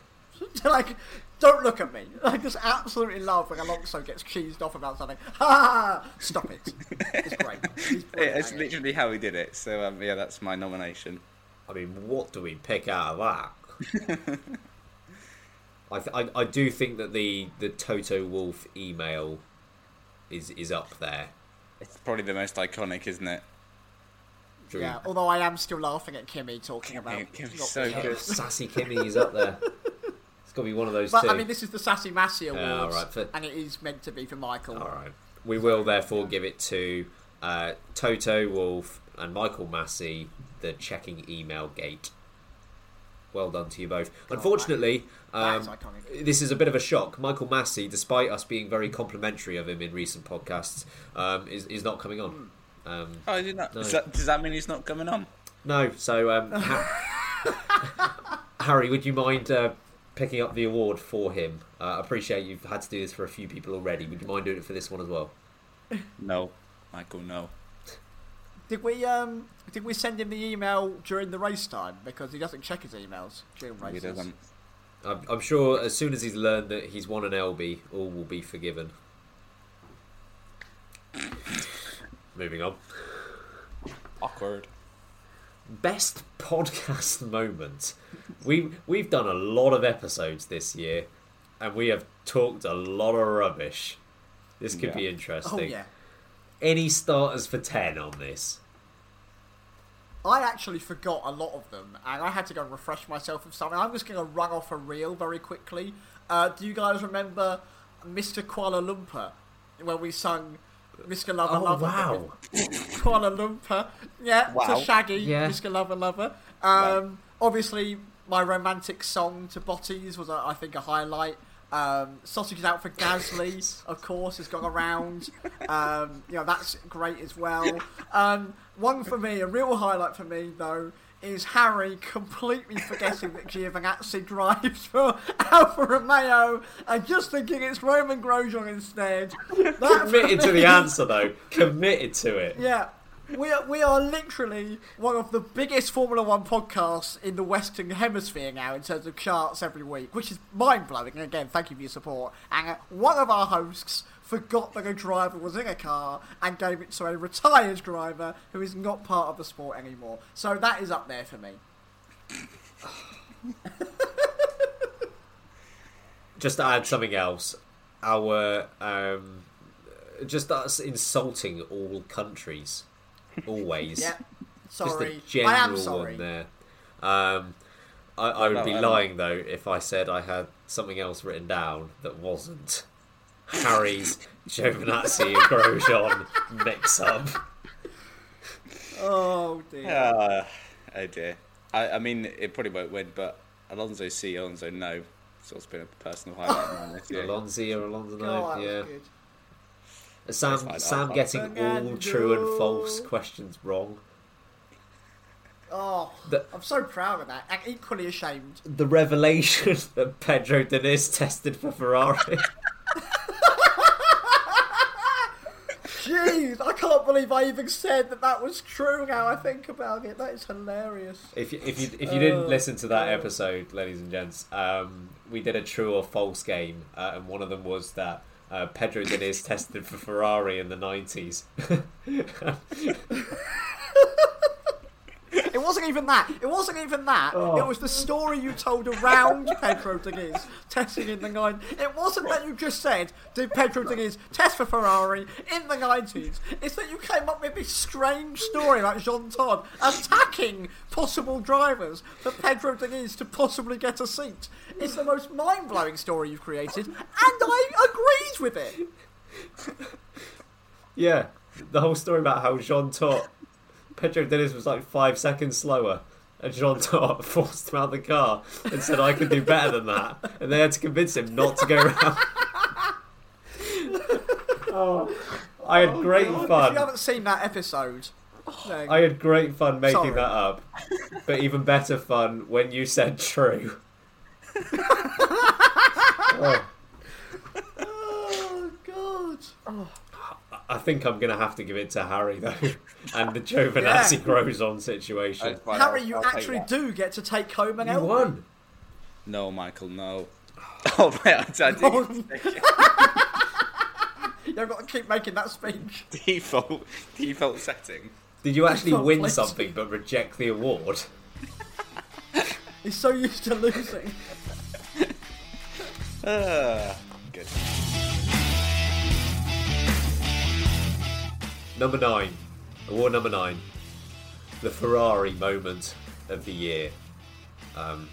like, don't look at me. I just absolutely love when Alonso gets cheesed off about something. Ha ha! ha. Stop it. It's great. He's Yeah, it's literally how he did it. So um, yeah, that's my nomination. I mean, what do we pick out of that? I, th- I I do think that the the Toto Wolff email is is up there. It's probably the most iconic, isn't it? Drew. Yeah, although I am still laughing at Kimi talking about. Kimi's so being- good. Sassy Kimi is up there. It's got to be one of those But two. I mean, this is the Sassy Massey Awards, all right, for- and it is meant to be for Michael. All right. We will therefore give it to uh, Toto Wolff and Michael Masi, the checking email gate. Well done to you both. Unfortunately, that is um, iconic. this is a bit of a shock. Michael Masi, despite us being very complimentary of him in recent podcasts, um, is, is not coming on. Um, Oh, I did not. No. Does, that, does that mean he's not coming on? no, so um, ha- Harry, would you mind uh, picking up the award for him? Uh, I appreciate you've had to do this for a few people already. Would you mind doing it for this one as well? No, Michael, no. Did we um did we send him the email during the race time because he doesn't check his emails during He races? doesn't. I'm, I'm sure as soon as he's learned that he's won an LB, all will be forgiven. Moving on. Awkward. Best podcast moment. We we've done a lot of episodes this year, and we have talked a lot of rubbish. This could Yeah. be Oh interesting. yeah. Any starters for ten on this? I actually forgot a lot of them, and I had to go and refresh myself with something. I'm just going to run off a reel very quickly. Uh, do you guys remember Mr. Kuala Lumpur, when we sung Mr. Lover Oh, Lover? wow. Kuala Lumpur, yeah, Wow. to Shaggy, Yeah. Mr. Lover Lover. Um, Obviously, my romantic song to Botties was, uh, I think, a highlight. Um, Sausages Out for Gasly, of course, has gone around. Um, you know, that's great as well. Um, one for me, a real highlight for me, though, is Harry completely forgetting that Giovinazzi drives for Alfa Romeo and just thinking it's Romain Grosjean instead. That Committed to the answer though. Committed to it. yeah. We are, we are literally one of the biggest Formula One podcasts in the Western Hemisphere now in terms of charts every week, which is mind blowing. And again, thank you for your support. And one of our hosts forgot that a driver was in a car and gave it to a retired driver who is not part of the sport anymore. So that is up there for me. just to add something else, our um, just us insulting all countries, always. Yeah. Just a Sorry. general I am sorry. one there. Um, I, I would No, be um, lying though if I said I had something else written down that wasn't Harry's Giovinazzi and Grosjean mix up. Oh dear. Uh, oh dear. I, I mean, it probably won't win, but Alonso C, Alonso no. It's also been a personal highlight of mine this year. Alonso or Alonso, no, that yeah. Was good. Sam, fine, Sam I'll- getting all true and false questions wrong. Oh, The- I'm so proud of that. And equally ashamed. The revelation that Pedro Diniz tested for Ferrari. Jeez, I can't believe I even said that that was true. Now I think about it, that is hilarious. If you, if you if you didn't Oh, listen to that oh. episode, ladies and gents, um, we did a true or false game, uh, and one of them was that uh, Pedro Diniz tested for Ferrari in the nineties. It wasn't even that. It wasn't even that. Oh. It was the story you told around Pedro Diniz testing in the nine. It wasn't that you just said, "Did Pedro Diniz test for Ferrari in the nineties?" It's that you came up with this strange story about Jean Todt attacking possible drivers for Pedro Diniz to possibly get a seat. It's the most mind-blowing story you've created, and I agreed with it. Yeah, the whole story about how Jean Todt, Pedro Diniz was like five seconds slower, and Jean Todt forced him out of the car and said, "I could do better than that," and they had to convince him not to go around. oh, I had oh, great fun. If you haven't seen that episode, then- I had great fun making Sorry. that up, but even better fun when you said true. oh, oh god. Oh. I think I'm gonna have to give it to Harry though, and the Giovinazzi Yeah. Grosjean situation. That's Harry, I'll- you I'll actually do get to take home an You L. won. No, Michael, no. Oh, mate, I, I Oh, did You've got to keep making that speech. default default setting. Did you actually Oh, win please. something but reject the award? He's so used to losing. Uh, Number nine, award number nine, the Ferrari moment of the year. Um,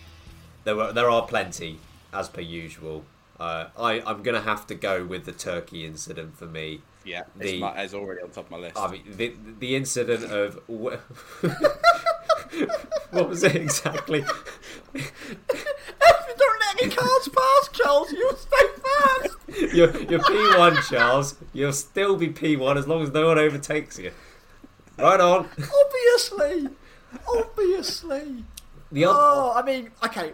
there were there are plenty, as per usual. Uh, I I'm gonna have to go with the Turkey incident for me. Yeah, The- it's, my, it's already on top of my list. I mean, the the incident of what was it exactly? If you don't let any cars pass, Charles, you'll stay You're, you're P1, Charles. You'll still be P1 as long as no one overtakes you. Right on. Obviously. Obviously. The other, Oh, I mean, okay.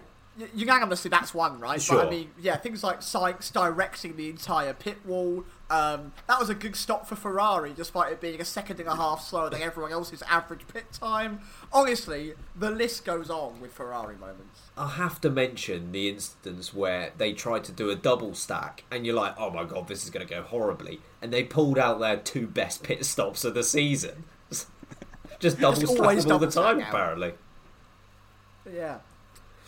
Unanimously, that's one, right? But Sure. I mean, yeah, things like Sykes directing the entire pit wall. Um, that was a good stop for Ferrari, despite it being a second and a half slower than everyone else's average pit time. Honestly, the list goes on with Ferrari moments. I have to mention the instance where they tried to do a double stack, and you're like, oh my god, this is going to go horribly. And they pulled out their two best pit stops of the season. Just double stack all the time, apparently. Yeah.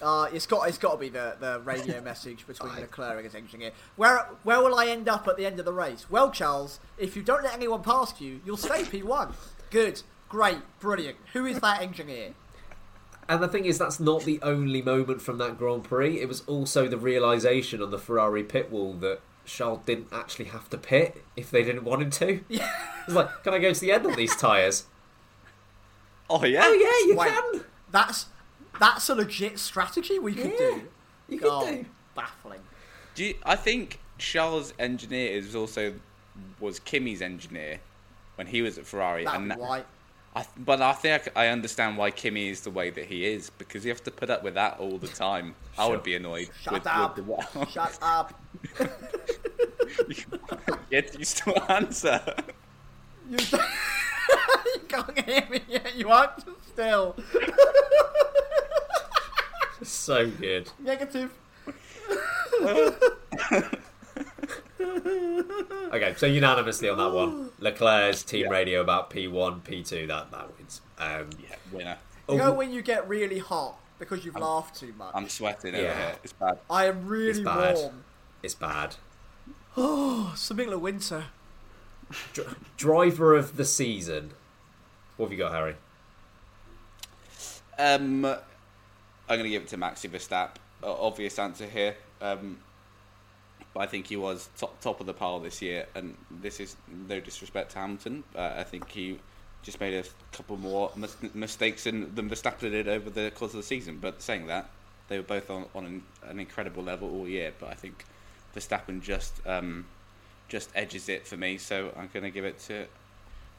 Uh, it's got it's got to be the, the radio message between Leclerc and his engineer. Where where will I end up at the end of the race? Well, Charles, if you don't let anyone past you, you'll stay P1. Good, great, brilliant. Who is that engineer? And the thing is, that's not the only moment from that Grand Prix. It was also the realization on the Ferrari pit wall that Charles didn't actually have to pit if they didn't want him to. Yeah. It's like, can I go to the end of these tyres? oh yeah. Oh yeah, you Wait. can. That's that's a legit strategy we could Yeah, do. you could Oh, do. Baffling. Do you, I think Charles' engineer is also was Kimi's engineer when he was at Ferrari, That'd and that- right. I, but I think I understand why Kimi is the way that he is because you have to put up with that all the time. I would be annoyed. Shut with, up. With the, Shut up. Yet you still answer. You, you can't hear me yet. You answer still. So good. Negative. Okay, so unanimously on that one, Leclerc's team Yeah. radio about P1, P2, that that wins. Um, Yeah, winner. You know oh, when you get really hot because you've laughed too much? I'm sweating Yeah. here. It's bad. I am really It's bad. warm. it's bad. Oh, something like Winter. Dr- driver of the season. What have you got, Harry? Um, I'm going to give it to Maxi Verstappen. Obvious answer here. Um, but I think he was top top of the pile this year, and this is no disrespect to Hamilton. Uh, I think he just made a couple more mis- mistakes than, than Verstappen did over the course of the season. But saying that, they were both on, on an, an incredible level all year. But I think Verstappen just um, just edges it for me. So I'm going to give it to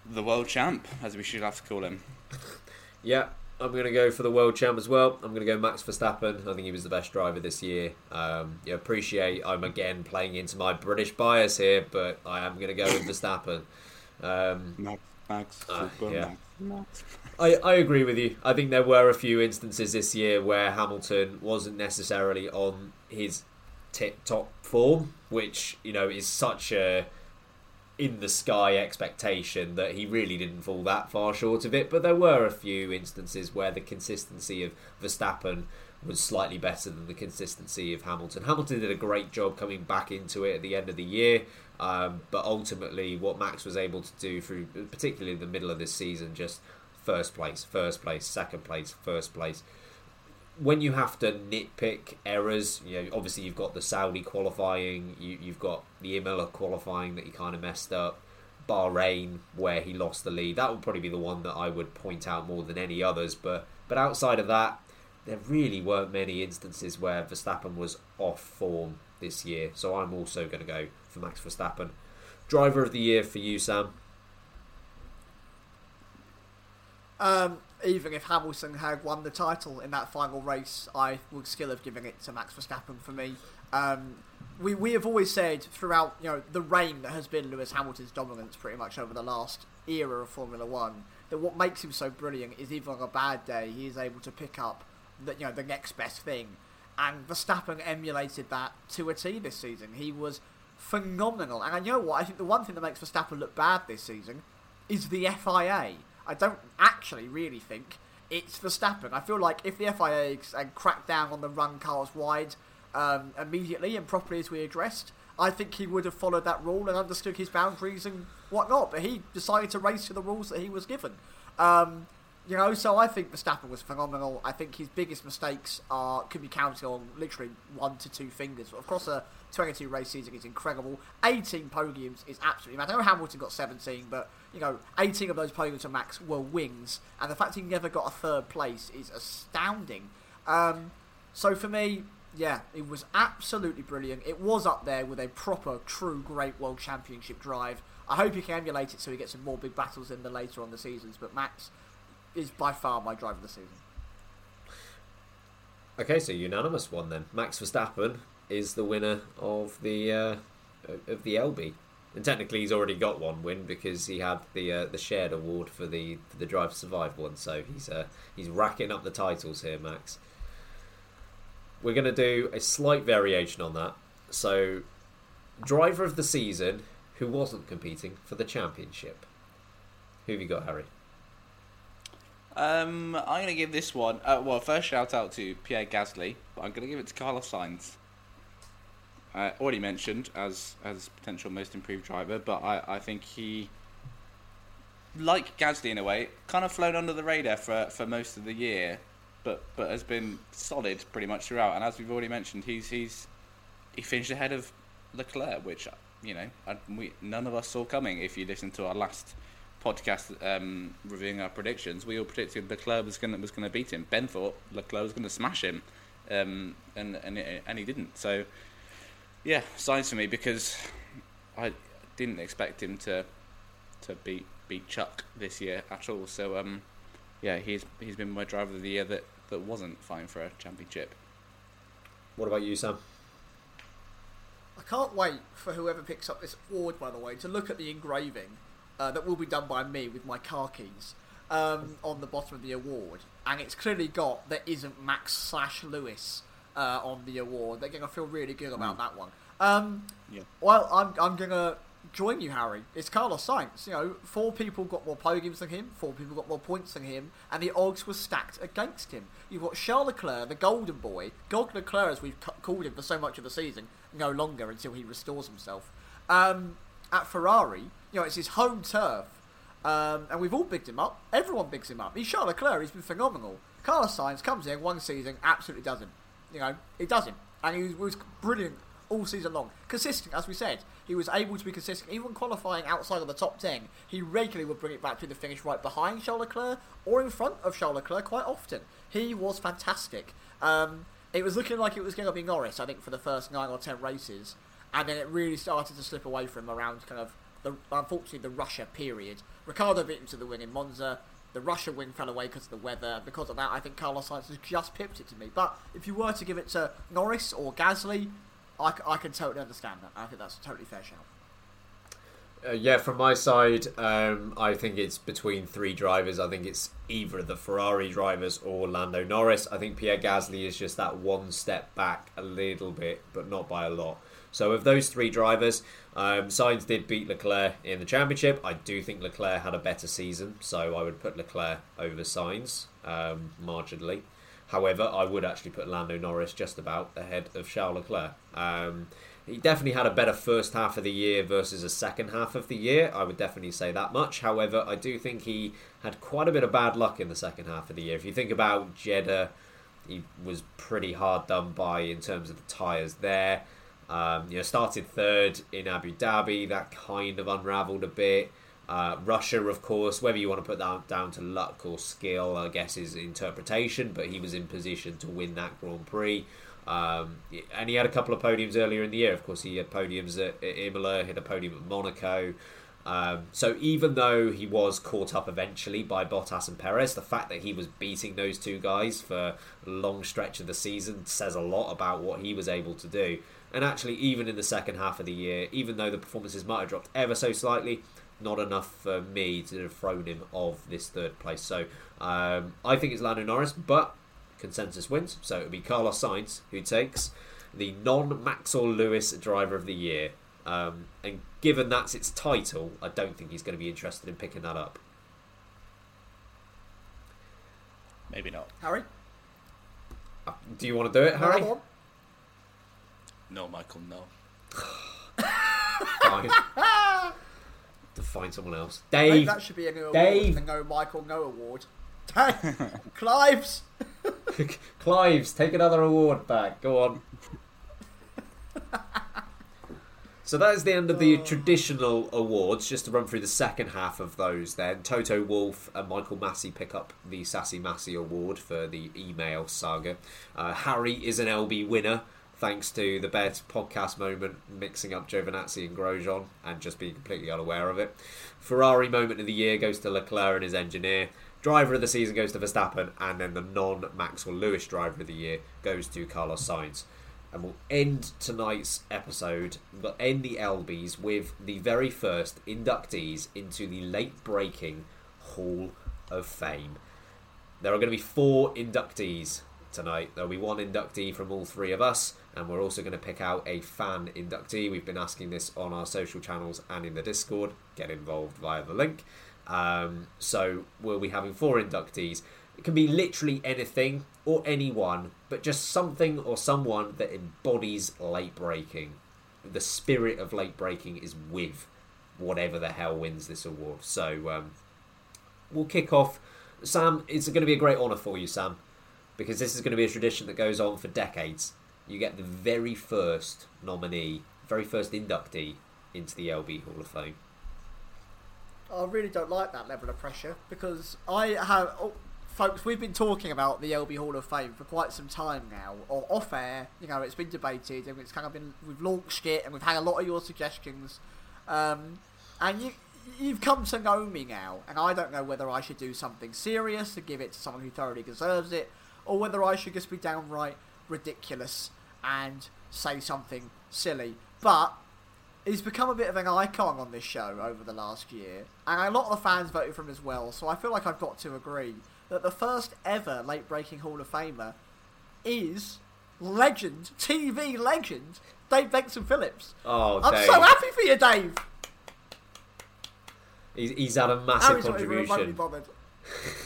the world champ, as we should have to call him. Yeah, I'm going to go for the world champ as well. I'm going to go Max Verstappen. I think he was the best driver this year. Um, yeah, appreciate I'm again playing into my British bias here, but I am going to go with Verstappen. Um, Max, Max, Uh, yeah. Max. I, I agree with you. I think there were a few instances this year where Hamilton wasn't necessarily on his tip top form, which you know is such a in the sky expectation that he really didn't fall that far short of it. But there were a few instances where the consistency of Verstappen was slightly better than the consistency of Hamilton. Hamilton did a great job coming back into it at the end of the year, um, but ultimately, what Max was able to do through, particularly in the middle of this season, just first place, first place, second place, first place. When you have to nitpick errors, you know, obviously you've got the Saudi qualifying, you, you've got the Imola qualifying that he kind of messed up, Bahrain where he lost the lead. That would probably be the one that I would point out more than any others. But but outside of that, there really weren't many instances where Verstappen was off form this year. So I'm also going to go for Max Verstappen. Driver of the year for you, Sam. Um, even if Hamilton had won the title in that final race, I would still have given it to Max Verstappen for me. Um, we we have always said throughout you know the reign that has been Lewis Hamilton's dominance pretty much over the last era of Formula One that what makes him so brilliant is even on a bad day he is able to pick up the you know the next best thing, and Verstappen emulated that to a T this season. He was phenomenal, and I know what I think the one thing that makes Verstappen look bad this season is the FIA. I don't actually really think it's Verstappen. I feel like if the FIA had cracked down on the run cars wide um, immediately and properly as we addressed, I think he would have followed that rule and understood his boundaries and whatnot. But he decided to race to the rules that he was given. Um, you know, so I think Verstappen was phenomenal. I think his biggest mistakes are could be counted on literally one to two fingers. Across a 22 race season is incredible. 18 podiums is absolutely mad. I know Hamilton got 17, but you know, 18 of those podiums for Max were wins, and the fact he never got a third place is astounding. Um, so for me, yeah, it was absolutely brilliant. It was up there with a proper, true, great World Championship drive. I hope he can emulate it so he gets some more big battles in the later on the seasons. But Max is by far my driver of the season. Okay, so unanimous one then. Max Verstappen is the winner of the uh, of the LB, and technically he's already got one win because he had the uh, the shared award for the for the Drive to Survive one. So he's uh, he's racking up the titles here, Max. We're going to do a slight variation on that. So, driver of the season who wasn't competing for the championship. Who have you got, Harry? Um, I'm going to give this one. Uh, well, first shout out to Pierre Gasly, but I'm going to give it to Carlos Sainz. Uh, already mentioned as as potential most improved driver, but I, I think he, like Gasly in a way, kind of flown under the radar for for most of the year, but but has been solid pretty much throughout. And as we've already mentioned, he's he's he finished ahead of Leclerc, which you know I, we, none of us saw coming. If you listen to our last podcast um, reviewing our predictions, we all predicted Leclerc was going was going to beat him. Ben thought Leclerc was going to smash him, um, and and and he didn't. So yeah, Sainz for me because I didn't expect him to to beat beat Chuck this year at all. So um, yeah, he's he's been my driver of the year that that wasn't fine for a championship. What about you, Sam? I can't wait for whoever picks up this award, by the way, to look at the engraving uh, that will be done by me with my car keys um, on the bottom of the award, and it's clearly got there isn't Max slash Lewis uh, on the award. They're gonna feel really good about mm. that one. Um, yeah. Well, I'm I'm gonna join you, Harry. It's Carlos Sainz. You know, four people got more podiums than him, four people got more points than him, and the odds were stacked against him. You've got Charles Leclerc, the golden boy, God Leclerc as we've called him for so much of the season, no longer until he restores himself. Um, at Ferrari, you know, it's his home turf, um, and we've all bigged him up. Everyone bigs him up. He's Charles Leclerc. He's been phenomenal. Carlos Sainz comes in one season, absolutely doesn't. You know, he doesn't, and he was, brilliant all season long. Consistent, as we said. He was able to be consistent. Even qualifying outside of the top 10, he regularly would bring it back to the finish right behind Charles Leclerc or in front of Charles Leclerc quite often. He was fantastic. Um, it was looking like it was going to be Norris, I think, for the first nine or ten races. And then it really started to slip away from him around kind of, the, unfortunately, the Russia period. Ricciardo beat him to the win in Monza. The Russia win fell away because of the weather. Because of that, I think Carlos Sainz has just pipped it to me. But if you were to give it to Norris or Gasly, I, I can totally understand that. I think that's a totally fair shout. Uh, yeah, from my side, um, I think it's between three drivers. I think it's either the Ferrari drivers or Lando Norris. I think Pierre Gasly is just that one step back a little bit, but not by a lot. So, of those three drivers, um, Sainz did beat Leclerc in the championship. I do think Leclerc had a better season, so I would put Leclerc over Sainz um, marginally. However, I would actually put Lando Norris just about ahead of Charles Leclerc. Um, he definitely had a better first half of the year versus a second half of the year. I would definitely say that much. However, I do think he had quite a bit of bad luck in the second half of the year. If you think about Jeddah, he was pretty hard done by in terms of the tyres there. Um, you know, started third in Abu Dhabi. That kind of unravelled a bit. Uh, Russia, of course, whether you want to put that down to luck or skill, I guess is interpretation. But he was in position to win that Grand Prix. Um, and he had a couple of podiums earlier in the year. Of course, he had podiums at, Imola, had a podium at Monaco. Um, so even though he was caught up eventually by Bottas and Perez, the fact that he was beating those two guys for a long stretch of the season says a lot about what he was able to do. And actually, even in the second half of the year, even though the performances might have dropped ever so slightly, not enough for me to have thrown him of this third place. So um, I think it's Lando Norris, but consensus wins. So it'll be Carlos Sainz who takes the non Maxwell Lewis Driver of the Year. Um, and given that's its title, I don't think he's going to be interested in picking that up. Maybe not. Harry? Uh, do you want to do it, Harry? No, Michael, no. Fine. to find someone else. Maybe Dave. that should be a new award. Dave. The No Michael No Award. Clives! Clives, take another award back. Go on. so that is the end of the traditional awards. Just to run through the second half of those, then Toto Wolff and Michael Masi pick up the Sassy Massey Award for the email saga. Uh, Harry is an LB winner. Thanks to the best podcast moment, mixing up Giovinazzi and Grosjean and just being completely unaware of it. Ferrari moment of the year goes to Leclerc and his engineer. Driver of the season goes to Verstappen, and then the non Maxwell Lewis driver of the year goes to Carlos Sainz. And we'll end tonight's episode, we'll end the LBs with the very first inductees into the late braking Hall of Fame. There are going to be four inductees tonight. There'll be one inductee from all three of us, and we're also going to pick out a fan inductee. We've been asking this on our social channels and in the Discord. Get involved via the link. Um, so we'll be having four inductees. It can be literally anything or anyone, but just something or someone that embodies late braking. The spirit of late braking is with whatever the hell wins this award. So um, we'll kick off. Sam, it's going to be a great honour for you, Sam, because this is going to be a tradition that goes on for decades. You get the very first nominee, very first inductee into the LB Hall of Fame. I really don't like that level of pressure because I have, oh, folks, we've been talking about the LB Hall of Fame for quite some time now, or off air. You know, it's been debated and it's kind of been we've launched it and we've had a lot of your suggestions, um, and you. You've come to know me now, and I don't know whether I should do something serious to give it to someone who thoroughly deserves it, or whether I should just be downright ridiculous and say something silly. But he's become a bit of an icon on this show over the last year, and a lot of the fans voted for him as well. So I feel like I've got to agree that the first ever late braking Hall of Famer is legend, TV legend, Dave Benson Phillips. Oh, I'm Dave. so happy for you, Dave. He's, he's had a massive Harry's contribution.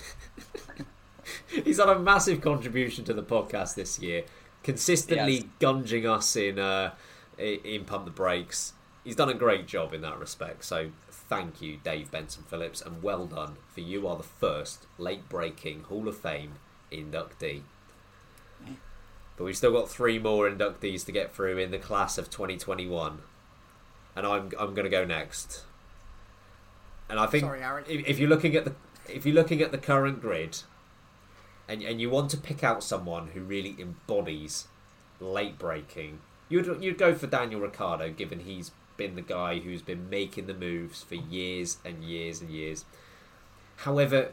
He's had a massive contribution to the podcast this year, consistently Yes. gunging us in uh, in pump the brakes. He's done a great job in that respect. So thank you, Dave Benson Phillips, and well done for you are the first late braking Hall of Fame inductee. But we've still got three more inductees to get through in the class of 2021, and I'm I'm going to go next. And I think Sorry, if, if you're looking at the if you're looking at the current grid, and and you want to pick out someone who really embodies late braking, you'd you'd go for Daniel Ricciardo, given he's been the guy who's been making the moves for years and years and years. However,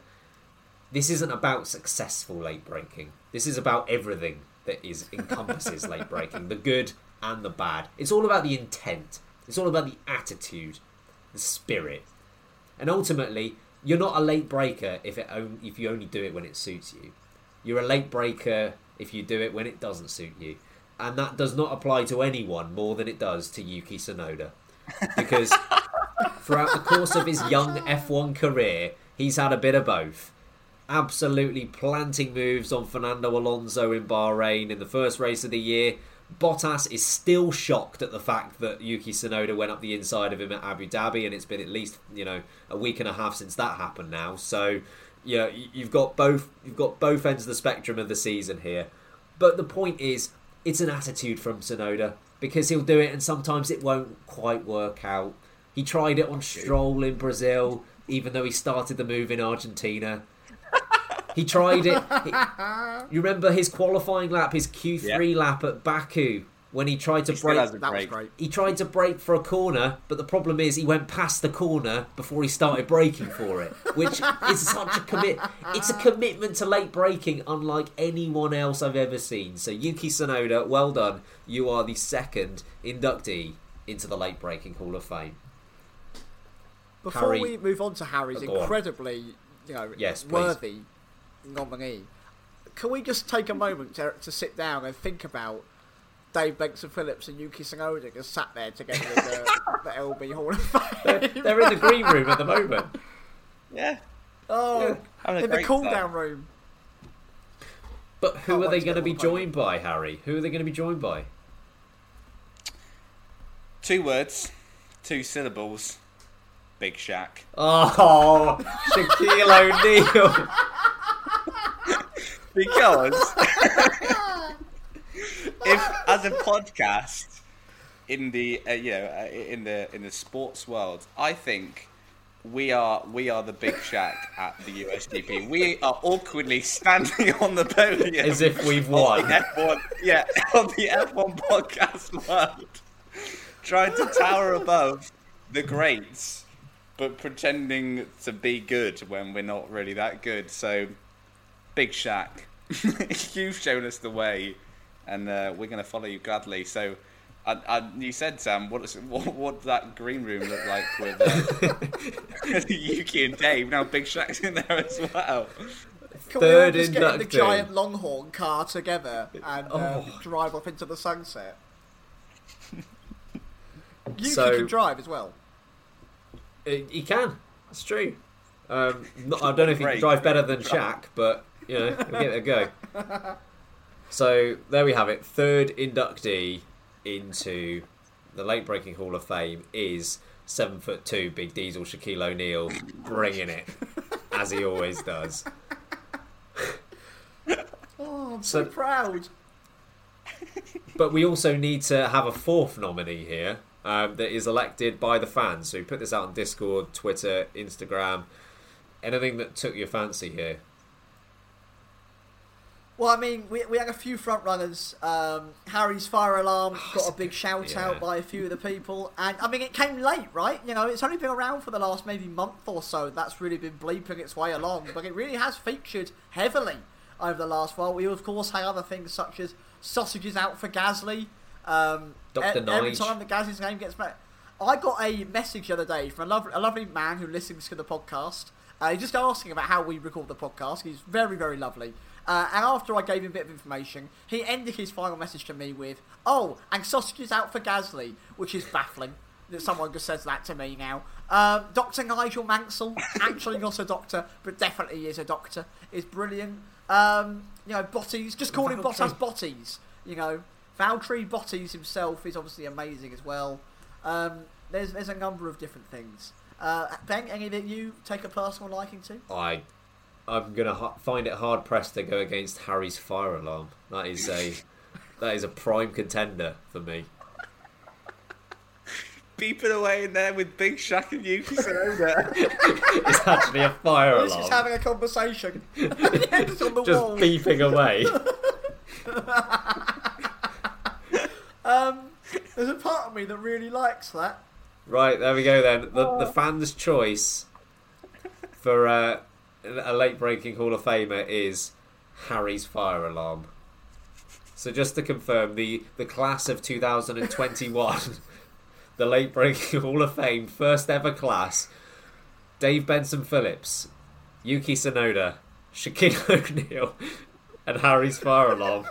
this isn't about successful late braking. This is about everything that is encompasses late braking, the good and the bad. It's all about the intent. It's all about the attitude. the spirit. And ultimately, you're not a late braker if it on, if you only do it when it suits you. You're a late braker if you do it when it doesn't suit you. And that does not apply to anyone more than it does to Yuki Tsunoda. Because throughout the course of his young F1 career, he's had a bit of both. Absolutely planting moves on Fernando Alonso in Bahrain in the first race of the year. Bottas is still shocked at the fact that Yuki Tsunoda went up the inside of him at Abu Dhabi, and it's been at least you know a week and a half since that happened now. So yeah, you've got both you've got both ends of the spectrum of the season here. But the point is, it's an attitude from Tsunoda because he'll do it, and sometimes it won't quite work out. He tried it on Stroll in Brazil, even though he started the move in Argentina. He tried it. He, you remember his qualifying lap, his Q3 Yeah. lap at Baku, when he tried to He break. That was great. He tried to brake for a corner, but the problem is he went past the corner before he started braking for it, which is such a commit. It's a commitment to late braking unlike anyone else I've ever seen. So Yuki Tsunoda, well done. You are the second inductee into the late braking Hall of Fame. Before Harry- we move on to Harry's oh, on. incredibly, you know, Yes, please. worthy nominee, can we just take a moment to, to sit down and think about Dave Benson Phillips and Yuki Tsunoda just sat there together in the, the LB Hall of Fame? They're in the green room at the moment. Yeah. oh, Having a in the great cool time. down room. But who Can't are they going to be the podium. joined by, Harry? Who are they going to be joined by? Two words, two syllables. Big Shaq. Oh, Shaquille O'Neal. Because if, as a podcast, in the uh, you know uh, in the in the sports world, I think we are we are the Big Shaq at the USDP. We are awkwardly standing on the podium As if we've won. F1, yeah, on the F1 podcast world, trying to tower above the greats, but pretending to be good when we're not really that good. So, Big Shaq, you've shown us the way, and uh, we're going to follow you gladly. So. I, I, you said, Sam, what, is, what what does that green room look like with uh, Yuki and Dave? Now Big Shaq's in there as well. Can Third we all just get in the giant Longhorn car together and uh, Oh. drive off into the sunset? Yuki So- can drive as well. He can. That's true. Um, not, I don't know if he can drive better than Shaq, but you know, we'll give it a go. So there we have it. Third inductee into the late braking Hall of Fame is seven foot two Big Diesel Shaquille O'Neal, bringing it as he always does. Oh, I'm so, So- proud. But we also need to have a fourth nominee here um, that is elected by the fans. So we put this out on Discord, Twitter, Instagram. Anything that took your fancy here? Well, I mean, we, we had a few front runners. Um, Harry's fire alarm got a big shout yeah. out by a few of the people, and I mean, it came late, right? You know, it's only been around for the last maybe month or so. That's really been bleeping its way along, but it really has featured heavily over the last while. We of course had other things such as sausages out for Gasly. Um, Dr. e- every time the Gasly's name gets met, I got a message the other day from a lovely, a lovely man who listens to the podcast. Uh, he's just asking about how we record the podcast. He's very, very lovely. Uh, and after I gave him a bit of information, he ended his final message to me with, "Oh, and sausages out for Gasly," which is baffling that someone just says that to me now. Um, Dr. Nigel Mansell, actually not a doctor, but definitely is a doctor, is brilliant. Um, you know, Botties, just call him Bottas Botties. You know, Valtteri Botties himself is obviously amazing as well. Um, there's there's a number of different things. Uh, ben, any that you take a personal liking to? I, I'm gonna ha- find it hard pressed to go against Harry's fire alarm. That is a, that is a prime contender for me. Beeping away in there with Big Shaq and Yuki Tsunoda. It's actually a fire This is alarm, having a conversation. it's on the just wall. beeping away. Um, there's a part of me that really likes that. Right, there we go then. The the fans' choice for uh, a late braking Hall of Famer is Harry's fire alarm. So just to confirm, the the class of 2021, the late braking Hall of Fame first ever class, Dave Benson Phillips, Yuki Tsunoda, Shaquille O'Neal, and Harry's fire alarm.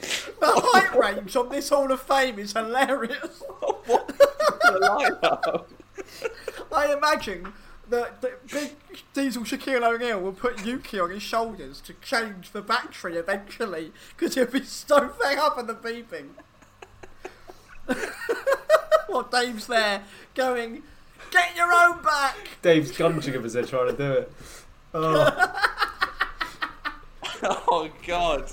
The height range on this Hall of Fame is hilarious. I imagine that, that big Diesel Shaquille O'Neal will put Yuki on his shoulders to change the battery eventually because he'll be so fed up at the beeping. While Dave's there going, Get your own back! Dave's gunching him as they're trying to do it. Oh. oh God!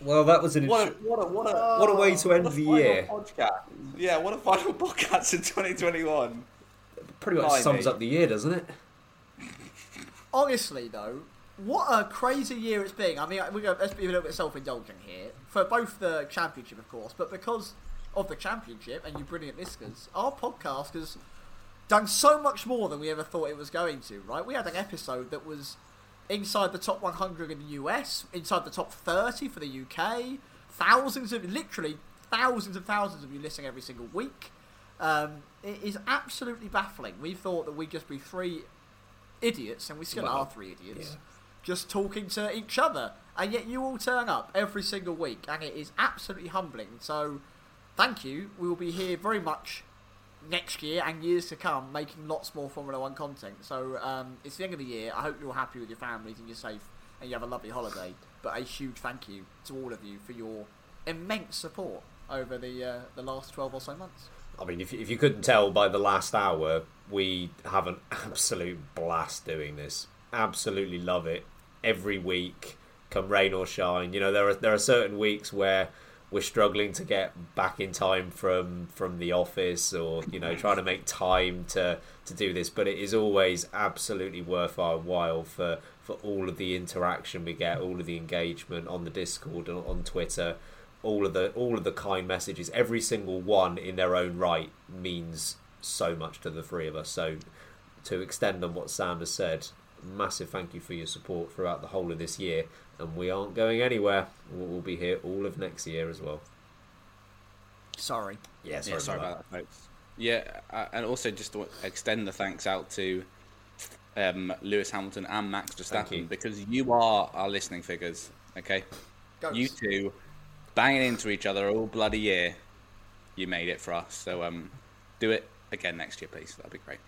Well, that was an What a what a what a what a way to oh. end what a the final year. Podcast. Yeah, what a final podcast in 2021. Pretty much Blimey. sums up the year, doesn't it? Honestly, though, what a crazy year it's been. I mean, we're going, let's be a little bit self-indulgent here for both the championship, of course, but because of the championship and you brilliant listeners, our podcast has done so much more than we ever thought it was going to. Right? We had an episode that was inside the top 100 in the US, inside the top 30 for the UK. Thousands of, literally thousands and thousands of you listening every single week. Um, it is absolutely baffling. We thought that we'd just be three idiots, and we still Well, are three idiots, yeah. just talking to each other. And yet you all turn up every single week, and it is absolutely humbling. So, thank you. We will be here very much next year and years to come, making lots more Formula One content. So, um, it's the end of the year. I hope you're all happy with your families and you're safe and you have a lovely holiday. But a huge thank you to all of you for your immense support over the uh, the last 12 or so months. I mean, if, if you couldn't tell by the last hour, we have an absolute blast doing this. Absolutely love it. Every week, come rain or shine. You know, there are there are certain weeks where we're struggling to get back in time from from the office, or you know, trying to make time to to do this. But it is always absolutely worth our while for for all of the interaction we get, all of the engagement on the Discord and on Twitter all of the all of the kind messages every single one in their own right means so much to the three of us so to extend on what sam has said massive thank you for your support throughout the whole of this year and we aren't going anywhere we'll we'll be here all of next year as well Sorry. yeah sorry, yeah, sorry about about that, folks. Yeah, uh, and also just to extend the thanks out to um, Lewis Hamilton and Max Thank you. Verstappen because you are our listening figures. Okay, Goats. you two banging into each other all bloody year. You made it for us. So um, do it again next year, please. That'd be great.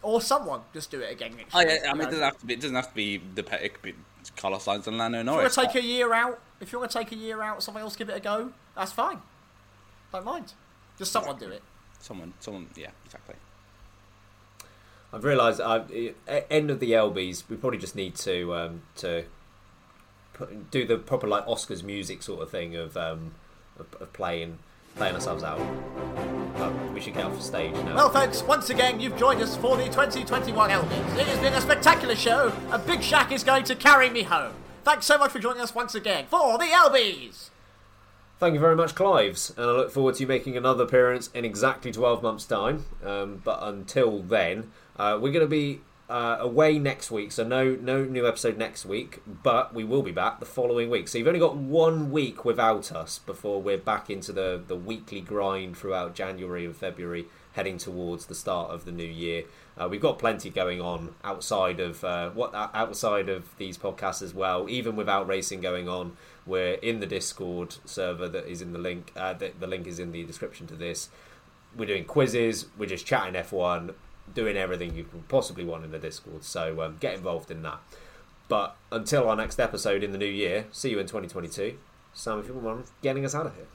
Or someone just do it again next Oh year. yeah, I mean, it doesn't have to be. It doesn't have to be the. pe- It could be Carlos Sainz and Lando If you want to take a year out, if you want to take a year out, somebody else give it a go. That's fine. Don't mind. Just someone do it. Someone, someone, yeah, exactly. I've realised uh, end of the LBs. We probably just need to um, to put, do the proper like Oscars music sort of thing of um, of, of playing playing ourselves out. But we should get off the stage now. Well, folks, once again, you've joined us for the 2021 Elvis. It has been a spectacular show, and Big Shaq is going to carry me home. Thanks so much for joining us once again for the LBs. Thank you very much, Clives, and I look forward to you making another appearance in exactly 12 months' time. Um, but until then, uh, we're going to be uh, away next week, so no no new episode next week, but we will be back the following week. So you've only got one week without us before we're back into the, the weekly grind throughout January and February, heading towards the start of the new year. Uh, we've got plenty going on outside of uh, what outside of these podcasts as well. Even without racing going on, we're in the Discord server that is in the link. Uh, the, the link is in the description to this. We're doing quizzes. We're just chatting F1, doing everything you can possibly want in the Discord. So um, get involved in that. But until our next episode in the new year, see you in 2022. Sam, if you want, getting us out of here.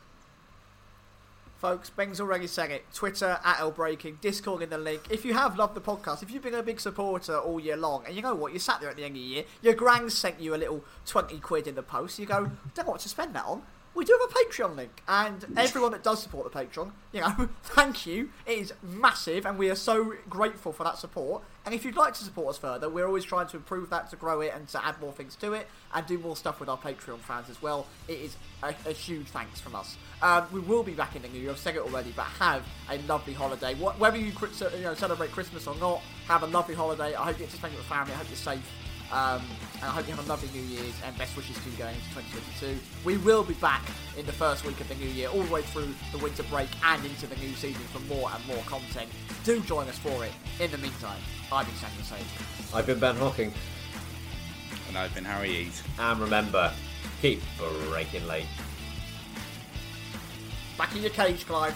Folks, Ben's already said it. Twitter at L Braking, Discord in the link. If you have loved the podcast, if you've been a big supporter all year long, and you know what, you sat there at the end of the year, your grand sent you a little 20 quid in the post, you go, don't know what to spend that on. We do have a Patreon link, and everyone that does support the Patreon, you know, thank you. It is massive, and we are so grateful for that support. And if you'd like to support us further, we're always trying to improve that, to grow it, and to add more things to it, and do more stuff with our Patreon fans as well. It is a, a huge thanks from us. Um, we will be back in the new year. I've said it already, but have a lovely holiday. Whether you, you know, celebrate Christmas or not, have a lovely holiday. I hope you get to spend it with family. I hope you're safe. Um, and I hope you have a lovely New Year's and best wishes to you going into 2022. We will be back in the first week of the new year, all the way through the winter break and into the new season for more and more content. Do join us for it. In the meantime, I've been Samuel Sage. I've been Ben Hocking. And I've been Harry Eads. And remember, keep braking late. Back in your cage, Clive.